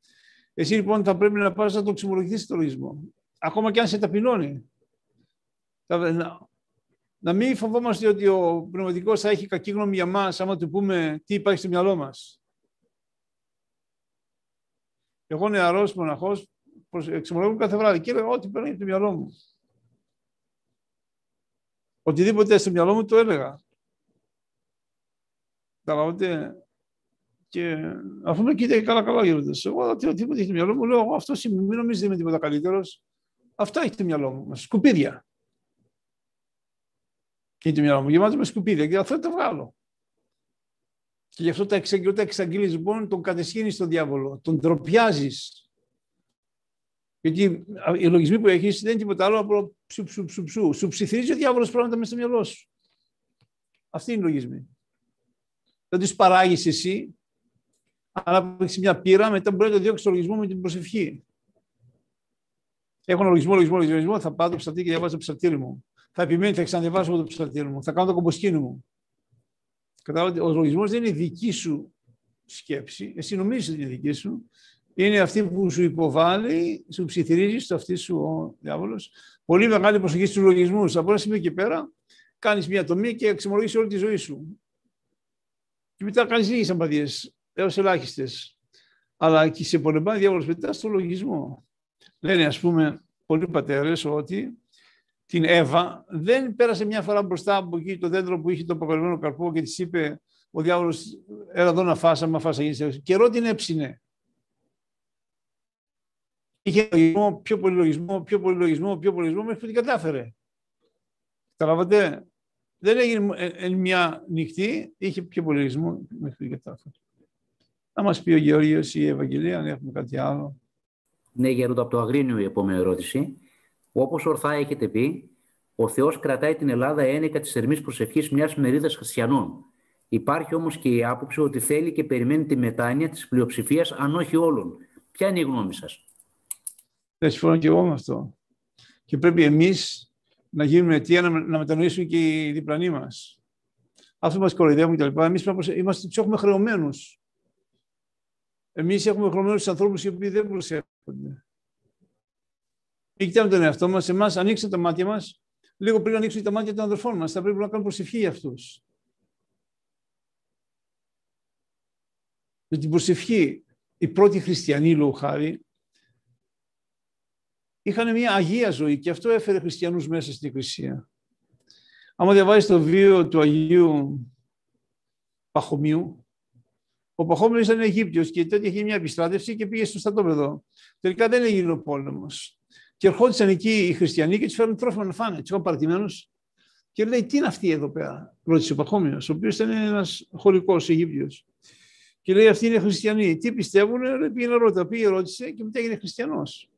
Εσύ λοιπόν θα πρέπει να πας να τον ξυμολογηθείς το λογισμό. Ακόμα και αν σε ταπεινώνει. να μην φοβόμαστε ότι ο πνευματικός θα έχει κακή γνώμη για μας άμα του πούμε τι υπάρχει στο μυαλό μας. Εγώ νεαρός μοναχός εξομολογώ κάθε βράδυ και έλεγα ό,τι παίρνει από το μυαλό μου. Οτιδήποτε στο μυαλό μου το έλεγα. Καταλαβαίνετε. Και αφού με κοίταγε καλά καλά γύρω εγώ οτιδήποτε έχει στο μυαλό μου, λέω εγώ αυτός είμαι, μην νομίζετε είμαι τίποτα καλύτερος. Αυτά έχει το μυαλό μου, σκουπίδια. Και το μυαλό μου γεμάτο με σκουπίδια και αυτό το βγάλω. Και γι' αυτό τα εξαγγείλει, τα εξαγγείλεις λοιπόν, τον κατεσχύνεις στον διάβολο, τον τροπιάζει. Γιατί οι λογισμοί που έχεις δεν είναι τίποτα άλλο από ψου, ψου, ψου, ψου. Σου ψιθυρίζει ο διάβολος πράγματα μέσα στο μυαλό σου. Αυτή είναι η λογισμοί. Δεν τους παράγεις εσύ, αλλά έχεις μια πείρα, μετά μπορεί να το διώξεις το λογισμό με την προσευχή. Έχω ένα λογισμό, λογισμό, λογισμό, θα πάω το ψαρτί και διαβάζω το ψαρτήρι μου. Θα επιμένει, θα ξαναδεβάσω το ψαρτήρι μου. Θα κάνω το κομποσκίνη μου. Κατάλαβατε, ο λογισμό δεν είναι δική σου σκέψη. Εσύ νομίζεις ότι είναι δική σου. Είναι αυτή που σου υποβάλλει, σου ψιθυρίζεις στο αυτή σου ο διάβολος. Πολύ μεγάλη προσοχή στους λογισμού. Από ένα σημείο και πέρα, κάνεις μια τομή και εξομολογείς όλη τη ζωή σου. Και μετά κάνεις λίγες αμπαδίε, έως ελάχιστες. Αλλά και σε πολεμάει διάβολος μετά στο λογισμό. Λένε, ας πούμε, πολλοί πατέρες ότι την Εύα, δεν πέρασε μια φορά μπροστά από εκεί το δέντρο που είχε το αποκαλυμμένο καρπό και της είπε ο διάβολος, έλα εδώ να φας, άμα φας αγίνεις. Καιρό την έψινε. Είχε λογισμό, πιο πολύ λογισμό, πιο πολύ λογισμό, πιο πολύ λογισμό, μέχρι που την κατάφερε. Καταλάβατε, δεν έγινε εν μια νυχτή, είχε πιο πολύ λογισμό μέχρι που την κατάφερε. Να μας πει ο Γεωργίος ή η Ευαγγελία, αν έχουμε κάτι άλλο. Ναι, Γερόντα, από το Αγρίνιο η επόμενη ερώτηση. Όπως ορθά έχετε πει, ο Θεός κρατάει την Ελλάδα ένεκα της ερμή προσευχής μιας μερίδας χριστιανών. Υπάρχει όμως και η άποψη ότι θέλει και περιμένει τη μετάνοια της πλειοψηφίας, αν όχι όλων. Ποια είναι η γνώμη σας; Δεν συμφωνώ και εγώ με αυτό. Και πρέπει εμείς να γίνουμε αιτία να, να μετανοήσουν και οι διπλανοί μας. Αυτό μας κοροϊδεύουν κτλ. Εμείς είμαστε, τους έχουμε χρεωμένους. Εμείς έχουμε χρεωμένου ανθρώπους οι οποίοι δεν προσέχονται. Μην κοιτάμε τον εαυτό μας. Εμάς ανοίξτε τα μάτια μας λίγο πριν ανοίξουν τα μάτια των αδερφών μας. Θα πρέπει να κάνουμε προσευχή για αυτούς. Με την προσευχή, οι πρώτοι χριστιανοί, λόγω χάρη, είχαν μια αγία ζωή και αυτό έφερε χριστιανούς μέσα στην Εκκλησία. Άμα διαβάζεις το βίο του Αγίου Παχωμίου, ο Παχώμενος ήταν Αιγύπτιος και τότε είχε μια επιστράτευση και πήγε στο στρατόπεδο. Τελικά δεν έγινε ο πόλεμος. Και ερχόντουσαν εκεί οι χριστιανοί και τους φέρνουν τρόφιμα να φάνε. Τους είχαν παρατημένους. Και λέει, τι είναι αυτή εδώ πέρα, ρώτησε ο Παχώμιος, ο οποίος ήταν ένας χωρικός Αιγύπτιος. Και λέει, αυτοί είναι χριστιανοί. Τι πιστεύουν, λέει, πήγε να ρώτα, πήγε, ρώτησε και μετά έγινε χριστιανός.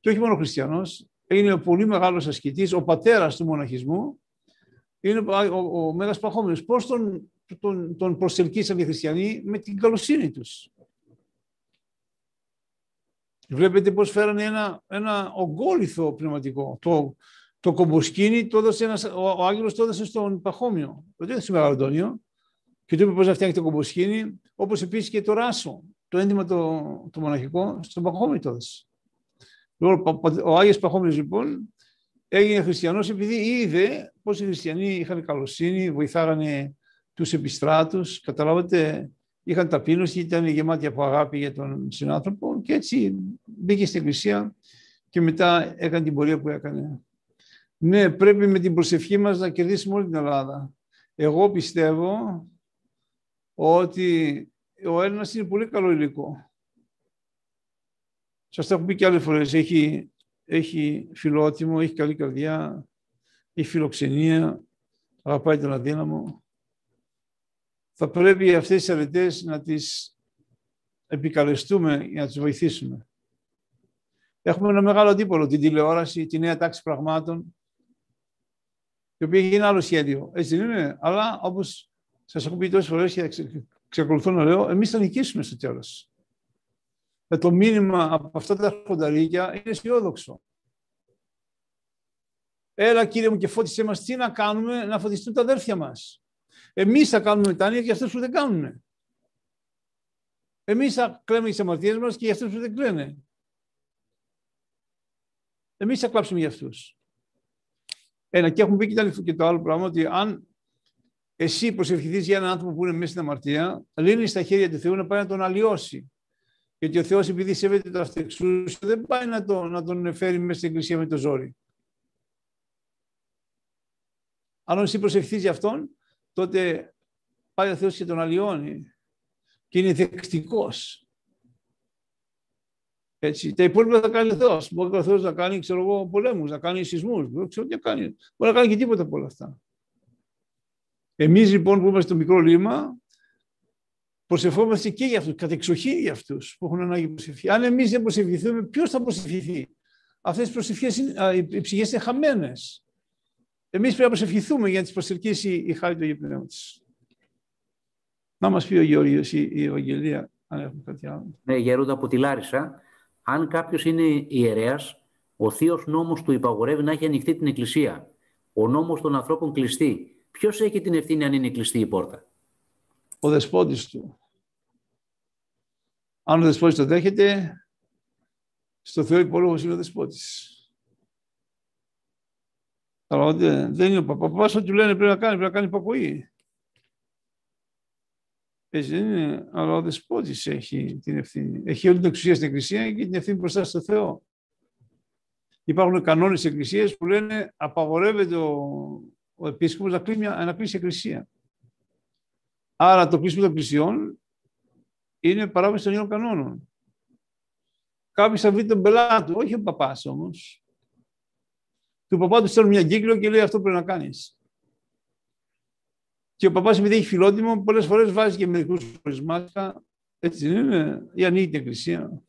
Και όχι μόνο χριστιανός, έγινε ο πολύ μεγάλος ασκητής, ο πατέρας του μοναχισμού, είναι ο, ο, ο Μέγας Παχώμιος. Πώς τον, τον, τον προσελκύσαν οι χριστιανοί με την καλοσύνη τους. Βλέπετε πώς φέρανε ένα, ένα ογκόλυθο πνευματικό. Το, το κομποσκίνη το έδωσε ένας, ο, ο Άγγελος το έδωσε στον Παχώμιο. Το έδωσε στον Μεγαλοντόνιο και του είπε πώς να φτιάξει το κομποσκίνη, όπως επίσης και το ράσο, το έντυμα το, το μοναχικό, στον Παχώμιο το έδωσε. Λοιπόν, ο Άγιος Παχώμιος λοιπόν έγινε χριστιανός επειδή είδε πώς οι χριστιανοί είχαν καλοσύνη, βοηθάγανε τους επιστράτους, καταλάβατε, είχαν ταπείνωση, ήταν γεμάτοι από αγάπη για τον συνάνθρωπο και έτσι μπήκε στην εκκλησία και μετά έκανε την πορεία που έκανε. Ναι, πρέπει με την προσευχή μας να κερδίσουμε όλη την Ελλάδα. Εγώ πιστεύω ότι ο Έλληνας είναι πολύ καλό υλικό. Σας τα έχω πει και άλλες φορές. Έχει, έχει φιλότιμο, έχει καλή καρδιά, έχει φιλοξενία, αγαπάει τον αδύναμο θα πρέπει αυτές τις αρετές να τις επικαλεστούμε για να τις βοηθήσουμε. Έχουμε ένα μεγάλο αντίπολο, την τηλεόραση, τη νέα τάξη πραγμάτων, η οποία έχει ένα άλλο σχέδιο. Έτσι δεν είναι. Αλλά όπως σας έχω πει τόσες φορές και ξεκολουθώ να λέω, εμείς θα νικήσουμε στο τέλος. Ε, το μήνυμα από αυτά τα χονταρίκια είναι αισιόδοξο. Έλα κύριε μου και φώτισέ μας τι να κάνουμε να φωτιστούν τα αδέρφια μας. Εμείς θα κάνουμε μετάνοια για αυτούς που δεν κάνουν. Εμείς θα κλαίμε τις αμαρτίες μας και για αυτούς που δεν κλαίνε. Εμείς θα κλάψουμε για αυτούς. Ένα, και έχουμε πει και το άλλο πράγμα, ότι αν εσύ προσευχηθείς για έναν άνθρωπο που είναι μέσα στην αμαρτία, λύνεις στα χέρια του Θεού να πάει να τον αλλοιώσει. Γιατί ο Θεός, επειδή σέβεται το αυτεξούσιο, δεν πάει να, το, να τον φέρει μέσα στην εκκλησία με το ζόρι. Αν εσύ προσευχηθείς για αυτόν, τότε πάει ο Θεός και τον αλλοιώνει. Και είναι δεκτικό. Έτσι. Τα υπόλοιπα θα κάνει ο Θεός. Μπορεί ο Θεός να κάνει ξέρω εγώ, πολέμους, να κάνει σεισμούς. Δεν ξέρω τι κάνει. Μπορεί να κάνει και τίποτα από όλα αυτά. Εμείς λοιπόν που είμαστε στο μικρό λίμα, προσευχόμαστε και για αυτούς, κατεξοχή για αυτούς που έχουν ανάγκη προσευχή. Αν εμείς δεν προσευχηθούμε, ποιος θα προσευχηθεί; Αυτές οι προσευχές, οι ψυχές είναι χαμένες. Εμείς πρέπει να προσευχηθούμε για να τις προσελκύσει η χάρη του Αγίου Πνεύματος. Να μας πει ο Γεώργιος η, η Ευαγγελία, αν έχουμε κάτι άλλο. Ναι, Γερούντα από τη Λάρισα, αν κάποιος είναι ιερέας, ο θείος νόμος του υπαγορεύει να έχει ανοιχτή την εκκλησία. Ο νόμος των ανθρώπων κλειστή. Ποιος έχει την ευθύνη αν είναι κλειστή η πόρτα; Ο δεσπότης του. Αν ο δεσπότης το δέχεται, στο Θεό υπόλογος είναι ο δεσπότης. Αλλά δεν είναι ο παπάς, ό,τι του λένε πρέπει να κάνει, πρέπει να κάνει υπακοή. Έτσι δεν είναι, αλλά ο δεσπότης έχει την ευθύνη. Έχει όλη την εξουσία στην Εκκλησία και την ευθύνη μπροστά στο Θεό. Υπάρχουν κανόνες της Εκκλησίας που λένε απαγορεύεται ο, ο επίσκοπος να, κλείσει, να κλείσει εκκλησία. Άρα το κλείσιμο των εκκλησιών είναι παράβαση των ίδιων κανόνων. Κάποιο θα βρει τον πελάτη, όχι ο παπάς όμως. Του παπάς του στέλνουν μια κύκλο και λέει αυτό πρέπει να κάνεις. Και ο παπάς, επειδή έχει φιλότιμο, πολλές φορές βάζει και μερικούς χωρισμάτια. Έτσι δεν είναι, ή ανοίγει την εκκλησία.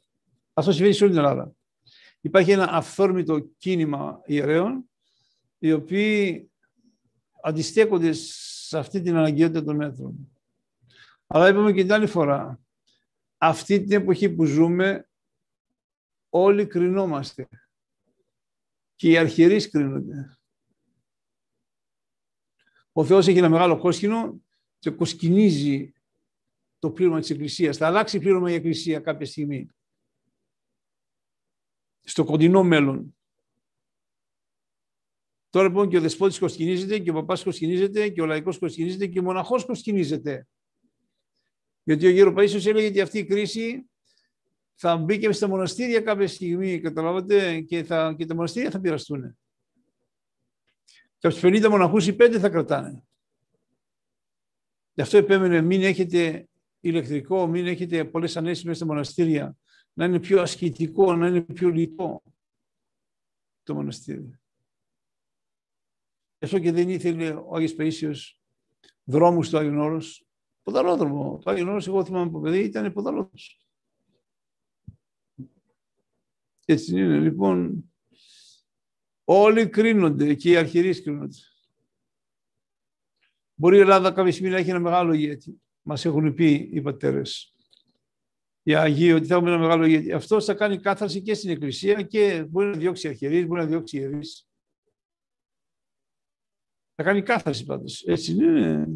Αυτό συμβαίνει σε όλη την Ελλάδα. Υπάρχει ένα αυθόρμητο κίνημα ιερέων, οι οποίοι αντιστέκονται σε αυτή την αναγκαιότητα των μέτρων. Αλλά είπαμε και την άλλη φορά, αυτή την εποχή που ζούμε, όλοι κρινόμαστε. Και οι αρχιερείς κρίνονται. Ο Θεός έχει ένα μεγάλο κόσκινο και κοσκινίζει το πλήρωμα της Εκκλησίας. Θα αλλάξει πλήρωμα η Εκκλησία κάποια στιγμή. Στο κοντινό μέλλον. Τώρα λοιπόν και ο δεσπότης κοσκινίζεται και ο παπάς κοσκινίζεται και ο λαϊκός κοσκινίζεται και ο μοναχός κοσκινίζεται. Γιατί ο γέρο Παΐσιος έλεγε ότι αυτή η κρίση θα μπει και στα μοναστήρια κάποια στιγμή, καταλάβατε, και, θα, και τα μοναστήρια θα πειραστούν. Και από τους 50 μοναχούς οι 5 θα κρατάνε. Γι' αυτό επέμενε μην έχετε ηλεκτρικό, μην έχετε πολλές ανέσεις μέσα στα μοναστήρια, να είναι πιο ασκητικό, να είναι πιο λιτό το μοναστήρι. Γι' αυτό και δεν ήθελε ο Άγιος Παΐσιος δρόμους του Άγιον Όρος, ποδαρόδρομο. Το Άγιον Όρος, εγώ θυμάμαι από παιδί, ήταν ποδαρόδρομος. Έτσι είναι, λοιπόν, όλοι κρίνονται και οι αρχιερείς κρίνονται. Μπορεί η Ελλάδα κάποια στιγμή να έχει ένα μεγάλο ηγέτη. Μας έχουν πει οι πατέρες. Οι Αγίοι ότι θα έχουμε ένα μεγάλο ηγέτη. Αυτός θα κάνει κάθαρση και στην Εκκλησία και μπορεί να διώξει αρχιερείς, μπορεί να διώξει ιερείς. Θα κάνει κάθαρση πάντως. Έτσι είναι.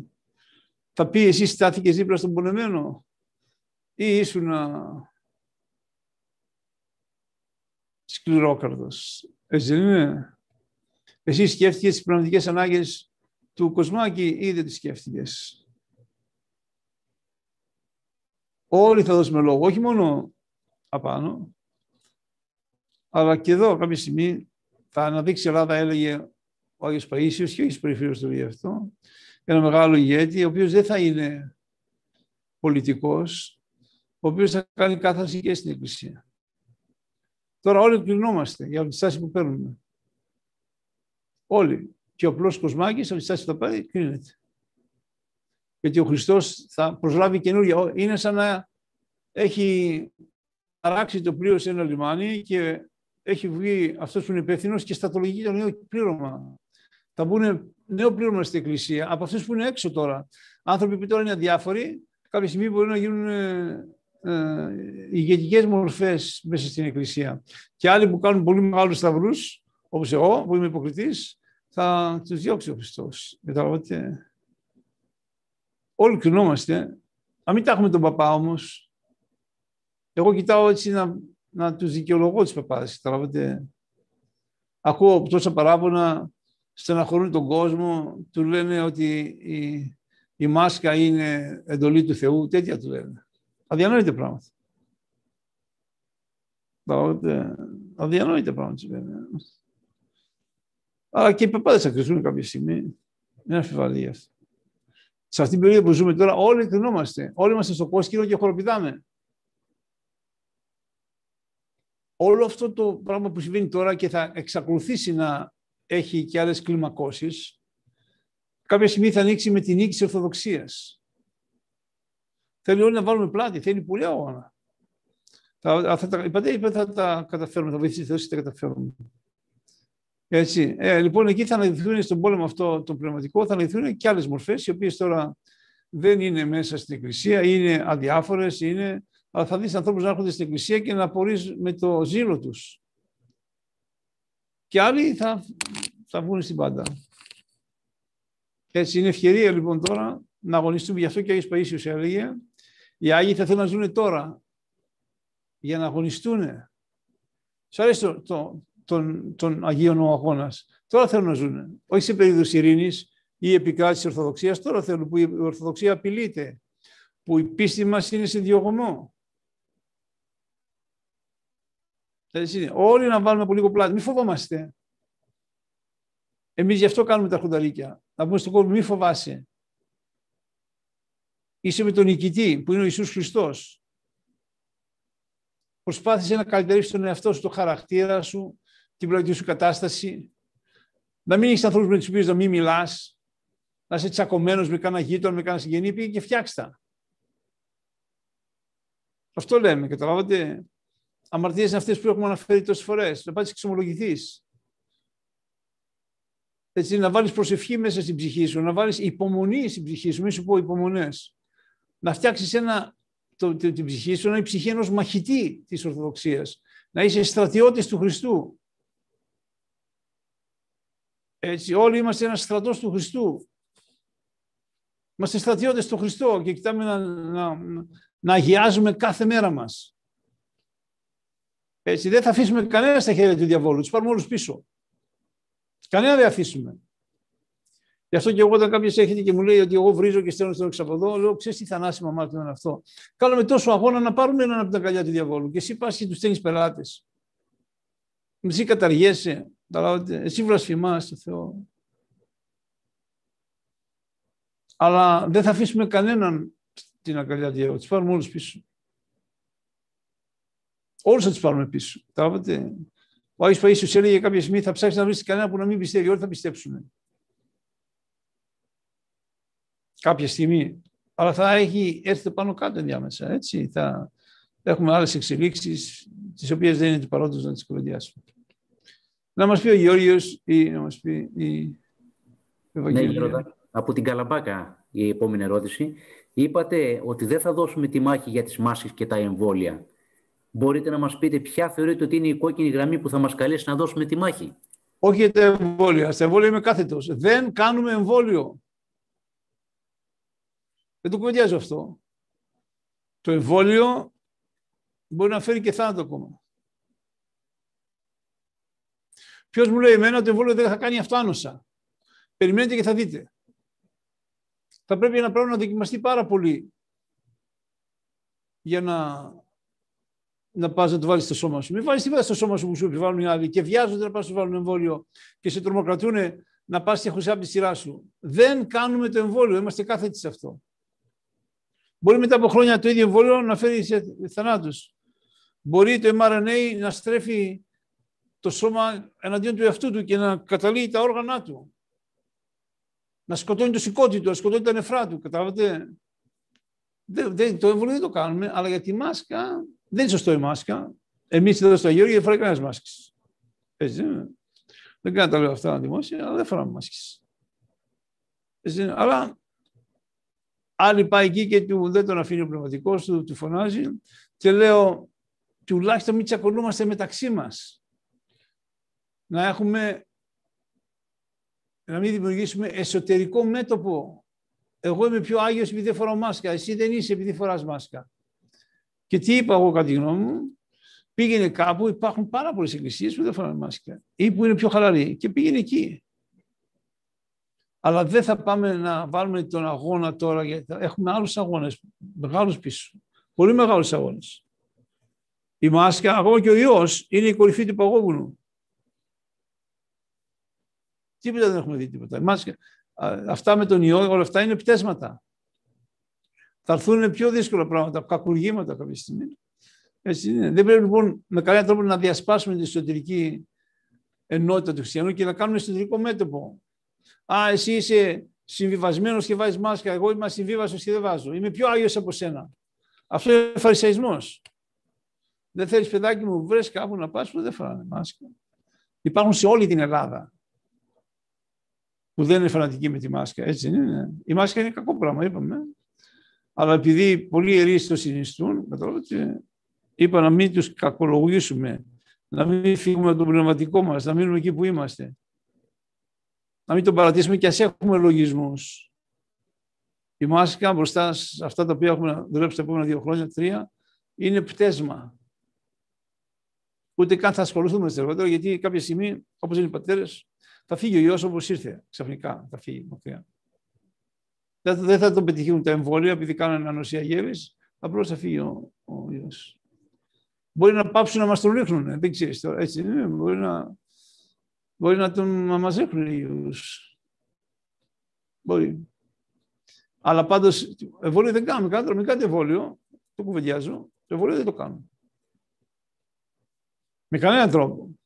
Θα πει εσύ στάθηκες δίπλα στον πονεμένο ή ήσουν σκληρόκαρδος. Έτσι δεν είναι; Εσύ σκέφτηκες τις πνευματικές ανάγκες του Κοσμάκη ή δεν τις σκέφτηκες; Όλοι θα δώσουμε λόγο, όχι μόνο απάνω, αλλά και εδώ κάποια στιγμή θα αναδείξει η Ελλάδα, έλεγε ο Άγιος Παΐσιος και όχι περιφέρειος του αυτό, ένα μεγάλο ηγέτη, ο οποίος δεν θα είναι πολιτικός, ο οποίος θα κάνει κάθαρση και στην Εκκλησία. Τώρα όλοι κλεινόμαστε για τη στάση που παίρνουμε. Όλοι. Και ο απλός Κοσμάκης, από τη στάση που θα πάρει, κρίνεται. Γιατί ο Χριστός θα προσλάβει καινούργια. Είναι σαν να έχει αράξει το πλοίο σε ένα λιμάνι και έχει βγει αυτός που είναι υπεύθυνο και στατολογεί το νέο πλήρωμα θα μπουν νέο πλήρωμα στην Εκκλησία από αυτούς που είναι έξω τώρα. Άνθρωποι που τώρα είναι αδιάφοροι, κάποια στιγμή μπορεί να γίνουν ε, ε, ηγετικέ μορφές μέσα στην Εκκλησία. Και άλλοι που κάνουν πολύ μεγάλους σταυρούς, όπως εγώ, που είμαι υποκριτής, θα τους διώξει ο Χριστός. Καταλαβαίνετε; Όλοι κρινόμαστε. Να μην τα έχουμε τον παπά όμως. Εγώ κοιτάω έτσι να, να τους δικαιολογώ τους παπάδες. Ακούω τόσα παράπονα στεναχωρούν τον κόσμο, του λένε ότι η, η μάσκα είναι εντολή του Θεού, τέτοια του λένε. Αδιανόητα πράγματα. Αδιανόητα πράγματα του λένε. Αλλά και οι παπάδες θα κρυθούν κάποια στιγμή. Είναι αμφιβαλία. Σε αυτήν την περίοδο που ζούμε τώρα, όλοι κρινόμαστε. Όλοι είμαστε στο κόσκινο και χοροπηδάμε. Όλο αυτό το πράγμα που συμβαίνει τώρα και θα εξακολουθήσει να έχει και άλλες κλιμακώσεις, κάποια στιγμή θα ανοίξει με την νίκη της Ορθοδοξίας. Θέλει όλοι να βάλουμε πλάτη, θέλει πολύ αγώνα. Θα, θα, τα, είπατε, θα τα καταφέρουμε, θα βοηθήσει Θεός και τα καταφέρουμε. Έτσι. Ε, λοιπόν, εκεί θα αναδειχθούν στον πόλεμο αυτό το πνευματικό, θα αναδειχθούν και άλλες μορφές, οι οποίες τώρα δεν είναι μέσα στην Εκκλησία, είναι αδιάφορες, είναι... αλλά θα δεις ανθρώπους να έρχονται στην Εκκλησία και να απορρίζουν με το ζήλο τους. Και άλλοι θα, θα βγουν στην πάντα. Έτσι, είναι ευκαιρία λοιπόν τώρα να αγωνιστούμε. Γι' αυτό και ο Άγιος Παΐσιος έλεγε, οι Άγιοι θα θέλουν να ζουν τώρα, για να αγωνιστούν. Σου αρέσει το, το, τον, τον Αγίων ο αγώνας. Τώρα θέλουν να ζουν. Όχι σε περίοδο ειρήνης ή επικράτησης Ορθοδοξίας, τώρα θέλουν που η Ορθοδοξία απειλείται, που η πίστη μας είναι σε διωγωμό. Έτσι Όλοι να βάλουμε από λίγο πλάτη. Μην φοβόμαστε. Εμείς γι' αυτό κάνουμε τα χονταλίκια. Να πούμε στον κόσμο, μη φοβάσαι. Είσαι με τον νικητή, που είναι ο Ιησούς Χριστός. Προσπάθησε να καλυτερεύσεις τον εαυτό σου, το χαρακτήρα σου, την πραγματική σου κατάσταση. Να μην έχεις ανθρώπους με τους οποίους να μην μιλάς. Να είσαι τσακωμένος με κανένα γείτονα, με κανένα συγγενή, πήγε και φτιάξτα. Αυτό λέμε, καταλάβατε. Αμαρτίες είναι αυτές που έχουμε αναφέρει τόσες φορές. Να πάει και εξομολογηθείς. Έτσι, να βάλεις προσευχή μέσα στην ψυχή σου, να βάλεις υπομονή στην ψυχή σου, μην σου πω υπομονές. Να φτιάξεις ένα, το, την ψυχή σου, να είναι η ψυχή ενός μαχητή της Ορθοδοξίας. Να είσαι στρατιώτης του Χριστού. Έτσι, όλοι είμαστε ένας στρατός του Χριστού. Είμαστε στρατιώτες του Χριστού και κοιτάμε να, να, να αγιάζουμε κάθε μέρα μας. Έτσι, δεν θα αφήσουμε κανένα στα χέρια του διαβόλου, τους πάρουμε όλους πίσω. Κανένα δεν αφήσουμε. Γι' αυτό και εγώ όταν κάποιος έρχεται και μου λέει ότι εγώ βρίζω και στέλνω στον εξαποδό, λέω: Ξέρεις τι θανάσιμο μάθημα είναι αυτό. Κάνουμε τόσο αγώνα να πάρουμε έναν από τα καλιά του διαβόλου. Και εσύ πας και τους στέλνεις πελάτες. Εσύ καταργέσαι. Εσύ βλασφημάς το Θεό. Αλλά δεν θα αφήσουμε κανέναν στην αγκαλιά του Τους πάρουμε όλους πίσω. Όλους θα τους πάρουμε πίσω. Καταλάβατε. Ο Άγιος Παΐσιος έλεγε κάποια στιγμή θα ψάξεις να βρεις κανένα που να μην πιστεύει. Όλοι θα πιστέψουν. Κάποια στιγμή. Αλλά θα έχει έρθει πάνω κάτω ενδιάμεσα. Έτσι. Θα έχουμε άλλες εξελίξεις τις οποίες δεν είναι του παρόντος να τις κουβεντιάσουμε. Να μας πει ο Γιώργος ή να μας πει η Ευαγγελία. Ναι, από την Καλαμπάκα η επόμενη ερώτηση. Είπατε ότι δεν θα δώσουμε τη μάχη για τις μάσκες και τα εμβόλια. Μπορείτε να μας πείτε ποια θεωρείτε ότι είναι η κόκκινη γραμμή που θα μας καλέσει να δώσουμε τη μάχη; Όχι για τα εμβόλια. Στα εμβόλια είμαι κάθετος. Δεν κάνουμε εμβόλιο. Δεν το κουβεντιάζω αυτό. Το εμβόλιο μπορεί να φέρει και θάνατο ακόμα. Ποιος μου λέει εμένα ότι το εμβόλιο δεν θα κάνει αυτοάνωσα. Περιμένετε και θα δείτε. Θα πρέπει ένα πράγμα να δοκιμαστεί πάρα πολύ για να, να πας να το βάλεις στο σώμα σου. Μην βάλεις τίποτα στο σώμα σου που σου επιβάλλουν οι άλλοι και βιάζονται να πας να βάλουν εμβόλιο και σε τρομοκρατούν να πας και από τη σειρά σου. Δεν κάνουμε το εμβόλιο. Είμαστε κάθετοι σε αυτό. Μπορεί μετά από χρόνια το ίδιο εμβόλιο να φέρει σε θανάτους. Μπορεί το mRNA να στρέφει το σώμα εναντίον του εαυτού του και να καταλύει τα όργανα του. Να σκοτώνει το σηκώτη του, να σκοτώνει τα νεφρά του. Καταλάβατε; Δεν, δεν, το εμβολίο δεν το κάνουμε, αλλά για τη μάσκα δεν είναι σωστό η μάσκα. Εμείς εδώ στο Αγιώργη δεν φοράει κανένας μάσκε. Έτσι δεν Δεν κάνω τα λέω αυτά δημόσια, αλλά δεν φοράμε μάσκες. Αλλά άλλοι πάει εκεί και του, δεν τον αφήνει ο πνευματικός του, του φωνάζει και λέω τουλάχιστον μην τσακωνόμαστε μεταξύ μας να έχουμε, να μην δημιουργήσουμε εσωτερικό μέτωπο. Εγώ είμαι πιο Άγιος επειδή δεν φοράω μάσκα, εσύ δεν είσαι επειδή φοράς μάσκα. Και τι είπα εγώ κατά τη γνώμη μου, πήγαινε κάπου, υπάρχουν πάρα πολλές εκκλησίες που δεν φοράνε μάσκα ή που είναι πιο χαλαροί και πήγαινε εκεί. Αλλά δεν θα πάμε να βάλουμε τον αγώνα τώρα, γιατί έχουμε άλλους αγώνες, μεγάλους πίσω. Πολύ μεγάλους αγώνες. Η μάσκα, ακόμα και ο ιός, είναι η κορυφή του παγόβουνου. Τίποτα δεν έχουμε δει τίποτα. Η μάσκα, αυτά με τον ιό, όλα αυτά είναι πτέσματα. Θα έρθουν πιο δύσκολα πράγματα, κακουργήματα κάποια στιγμή. Έτσι είναι. Δεν πρέπει λοιπόν με κανένα τρόπο να διασπάσουμε την εσωτερική ενότητα του χριστιανού και να κάνουμε εσωτερικό μέτωπο. Α, εσύ είσαι συμβιβασμένος και βάζεις μάσκα. Εγώ είμαι συμβίβαστο και δεν βάζω. Είμαι πιο άγιος από σένα. Αυτό είναι φαρισαϊσμός. Δεν θέλεις, παιδάκι μου, βρες κάπου να πας που δεν φοράνε μάσκα. Υπάρχουν σε όλη την Ελλάδα που δεν είναι φανατικοί με τη μάσκα. Έτσι είναι. Η μάσκα είναι κακό πράγμα, είπαμε. Αλλά επειδή πολλοί ιερείς το συνιστούν, και είπα να μην τους κακολογήσουμε, να μην φύγουμε από το πνευματικό μας, να μείνουμε εκεί που είμαστε να μην τον παρατήσουμε και ας έχουμε λογισμούς. Η μάσκα μπροστά σε αυτά τα οποία έχουμε δουλέψει τα επόμενα δύο χρόνια, τρία, είναι πτέσμα. Ούτε καν θα ασχοληθούμε με το γιατί κάποια στιγμή, όπως είναι οι πατέρες, θα φύγει ο ιός όπως ήρθε ξαφνικά, θα φύγει μακριά. Δεν θα τον πετυχούν τα εμβόλια επειδή κάνουν ανοσία γεύης, απλώς θα φύγει ο, ο ιός. Μπορεί να πάψουν να μας τον ρίχνουν, δεν ξέρεις τώρα, έτσι είναι, μπορεί να Μπορεί να τον να μας έχουν ίδιους. Μπορεί. Αλλά πάντως, εμβόλιο δεν κάνουμε. Κάτω, μην κάνετε εμβόλιο. Το κουβεντιάζω. Το εμβόλιο δεν το κάνουμε. Με κανέναν τρόπο.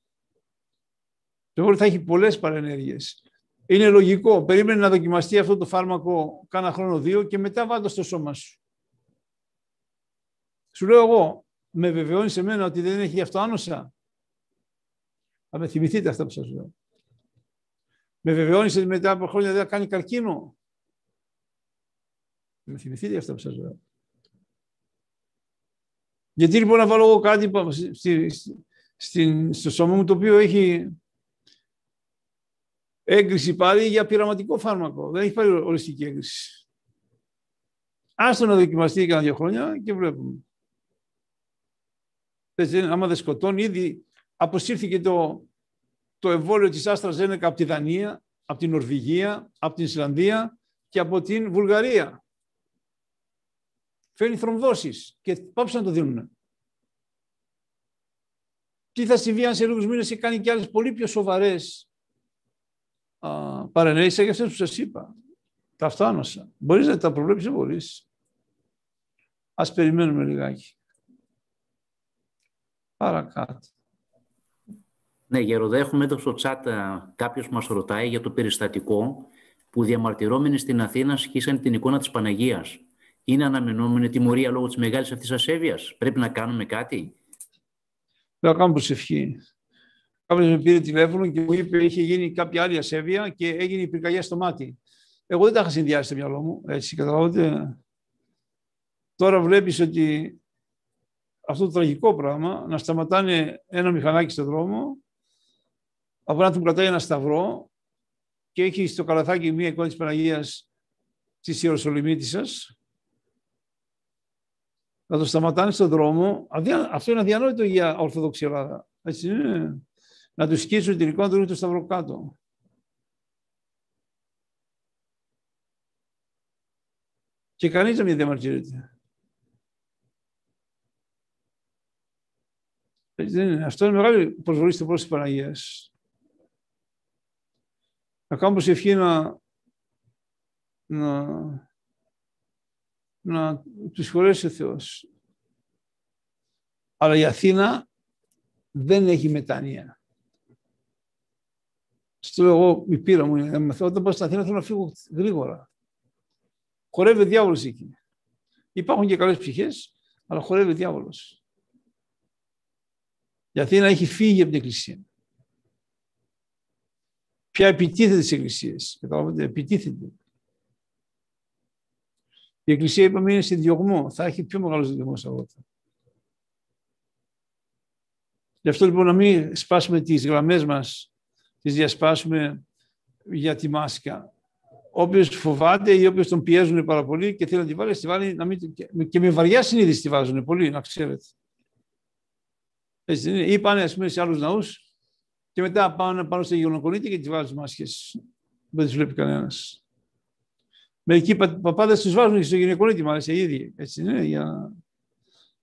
Το εμβόλιο θα έχει πολλές παρενέργειες. Είναι λογικό. Περίμενε να δοκιμαστεί αυτό το φάρμακο κάνα χρόνο δύο και μετά βάλτε στο σώμα σου. Σου λέω εγώ, με βεβαιώνεις σε μένα ότι δεν έχει αυτό άνοσα. Θα με θυμηθείτε αυτά που σας λέω. Με βεβαιώνεις ότι μετά από χρόνια δεν θα κάνει καρκίνο. Με θυμηθείτε αυτά που σας λέω. Γιατί λοιπόν να βάλω εγώ κάτι στη, στη, στο σώμα μου το οποίο έχει έγκριση πάλι για πειραματικό φάρμακο. Δεν έχει πάρει οριστική έγκριση. Άστο να δοκιμαστεί κανένα δύο χρόνια και βλέπουμε. Έτσι, άμα δεν σκοτώνει, ήδη αποσύρθηκε το, το εμβόλιο της Άστρα Ζένεκα από τη Δανία, από την Νορβηγία, από την Ισλανδία και από την Βουλγαρία. Φέρνει θρομβώσεις και πάψαν να το δίνουν. Τι θα συμβεί αν σε λίγους μήνες και κάνει και άλλες πολύ πιο σοβαρές παρενέργειες για αυτές που σας είπα. Τα φτάνωσα. Μπορείς να τα προβλέψεις, δεν μπορείς. Ας περιμένουμε λιγάκι. Παρακάτω. Ναι, Γεροδέ, έχουμε εδώ στο chat κάποιος που μας ρωτάει για το περιστατικό που διαμαρτυρόμενοι στην Αθήνα σχίσαν την εικόνα της Παναγίας. Είναι αναμενόμενη τιμωρία λόγω της μεγάλης αυτής ασέβειας; Πρέπει να κάνουμε κάτι; Πρέπει να κάνουμε προσευχή. Κάποιος με πήρε τηλέφωνο και μου είπε είχε γίνει κάποια άλλη ασέβεια και έγινε η πυρκαγιά στο μάτι. Εγώ δεν τα είχα συνδυάσει στο μυαλό μου. Έτσι, καταλαβαίνετε. Τώρα βλέπεις ότι αυτό το τραγικό πράγμα, να σταματάνε ένα μηχανάκι στον δρόμο από να του κρατάει ένα σταυρό και έχει στο καλαθάκι μία εικόνα της Παναγίας της Ιεροσολυμίτισσας. Να το σταματάνε στον δρόμο. Αυτό είναι αδιανόητο για Ορθόδοξη Ελλάδα. Έτσι είναι. Να τους σκίσουν την εικόνα του το σταυρό κάτω. Και κανείς δεν διαμαρτύρεται. Αυτό είναι μεγάλη προσβολή στο πρόσωπο της Παναγίας να κάνουμε προσευχή να, να, να τους χωρέσει ο Θεός. Αλλά η Αθήνα δεν έχει μετάνοια. Στο λέω εγώ, η πείρα μου είναι, όταν πάω στην Αθήνα θέλω να φύγω γρήγορα. Χορεύει ο διάβολος εκεί. Υπάρχουν και καλές ψυχές, αλλά χορεύει ο διάβολος. Η Αθήνα έχει φύγει από την Εκκλησία πια επιτίθεται στις εκκλησίες. Καταλαβαίνετε, επιτίθεται. Η εκκλησία, είπαμε, είναι σε διωγμό. Θα έχει πιο μεγάλος διωγμός από Γι' αυτό λοιπόν να μην σπάσουμε τις γραμμές μας, τις διασπάσουμε για τη μάσκα. Όποιος φοβάται ή όποιος τον πιέζουν πάρα πολύ και θέλει να τη βάλει, τη βάλει να μην, και με βαριά συνείδηση τη βάζουν πολύ, να ξέρετε. Έτσι είναι. Ή πάνε, ας πούμε, σε άλλους ναούς και μετά πάνε πάνω στο γεγονοκονίτη και τις βάζουν μάσχες. Δεν τις βλέπει κανένας. Μερικοί παπάδες τους βάζουν και στο γυναικολίτη, μάλιστα, ήδη. Έτσι είναι, για...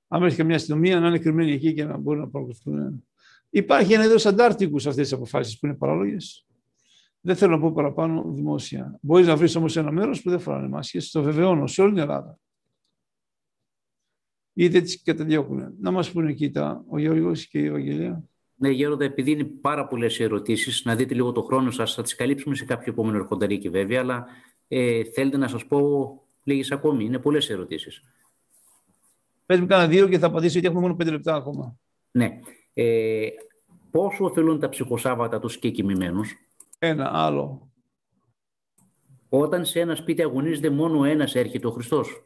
Αν έρθει καμιά αστυνομία, να είναι κρυμμένοι εκεί και να μπορούν να παρακολουθούν. Υπάρχει ένα είδος αντάρτικους σε αυτές τις αποφάσεις που είναι παράλογες. Δεν θέλω να πω παραπάνω δημόσια. Μπορείς να βρεις όμως ένα μέρος που δεν φοράνε μάσκες, το βεβαιώνω, σε όλη την Ελλάδα. Είτε τις καταδιώκουν. Να μας πούνε εκεί τα, ο Γιώργος και η Ευαγγελία. Ναι, Γέροντα, επειδή είναι πάρα πολλές ερωτήσεις, να δείτε λίγο το χρόνο σας, θα τις καλύψουμε σε κάποιο επόμενο ερχονταρίκι βέβαια, αλλά ε, θέλετε να σας πω λίγες ακόμη. Είναι πολλές ερωτήσεις. Πες μου κάνα δύο και θα απαντήσω, γιατί έχουμε μόνο πέντε λεπτά ακόμα. Ναι. Ε, πόσο ωφελούν τα ψυχοσάββατα τους και κοιμημένους; Ένα άλλο. Όταν σε ένα σπίτι αγωνίζεται μόνο ένας έρχεται ο Χριστός.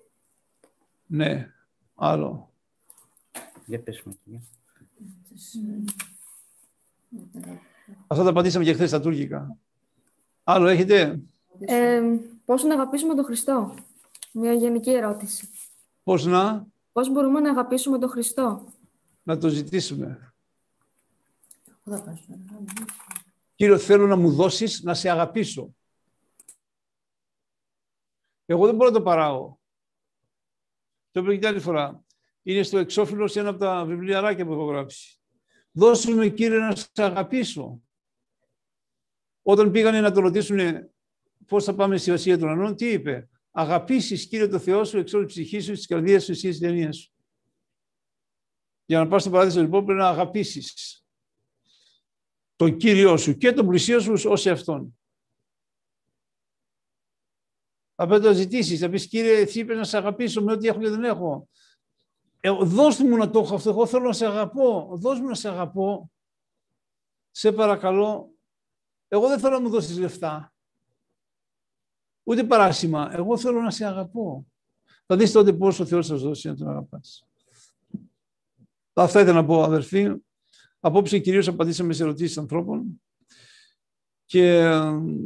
Ναι, άλλο. Για πες Αυτά τα απαντήσαμε και χθες στα τουρκικά. Άλλο έχετε; Ε, πώς να αγαπήσουμε τον Χριστό; Μια γενική ερώτηση. Πώς να; Πώς μπορούμε να αγαπήσουμε τον Χριστό; Να το ζητήσουμε. Κύριο, θέλω να μου δώσεις να σε αγαπήσω. Εγώ δεν μπορώ να το παράγω. Το είπα και άλλη φορά. Είναι στο εξώφυλλο σε ένα από τα βιβλιαράκια που έχω γράψει. Δώσε με, Κύριε, να σε αγαπήσω. Όταν πήγανε να το ρωτήσουν πώς θα πάμε στη Βασία των Ανών, τι είπε; Αγαπήσεις, Κύριε, το Θεό σου, εξ όλης ψυχής σου, της καρδίας σου, εσύ, της σου. Για να πας στο παράδεισο, λοιπόν, πρέπει να αγαπήσεις τον Κύριό σου και τον πλησίο σου ως εαυτόν. Θα πρέπει να ζητήσεις, θα πεις Κύριε, εσύ είπες να σε αγαπήσω με ό,τι έχω και δεν έχω. Ε, δώσ' μου να το έχω αυτό, εγώ θέλω να σε αγαπώ. Δώσ' μου να σε αγαπώ. Σε παρακαλώ. Εγώ δεν θέλω να μου δώσεις λεφτά. Ούτε παράσημα. Εγώ θέλω να σε αγαπώ. Θα δεις τότε πώς ο Θεός θα σου δώσει να τον αγαπάς. Αυτά ήθελα να πω αδερφοί. Απόψε κυρίως απαντήσαμε σε ερωτήσεις ανθρώπων και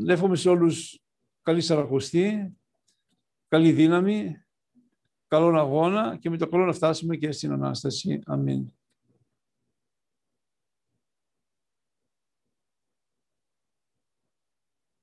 εύχομαι σε όλους καλή σαρακοστή, καλή δύναμη, καλόν αγώνα και με το καλό να φτάσουμε και στην Ανάσταση. Αμήν.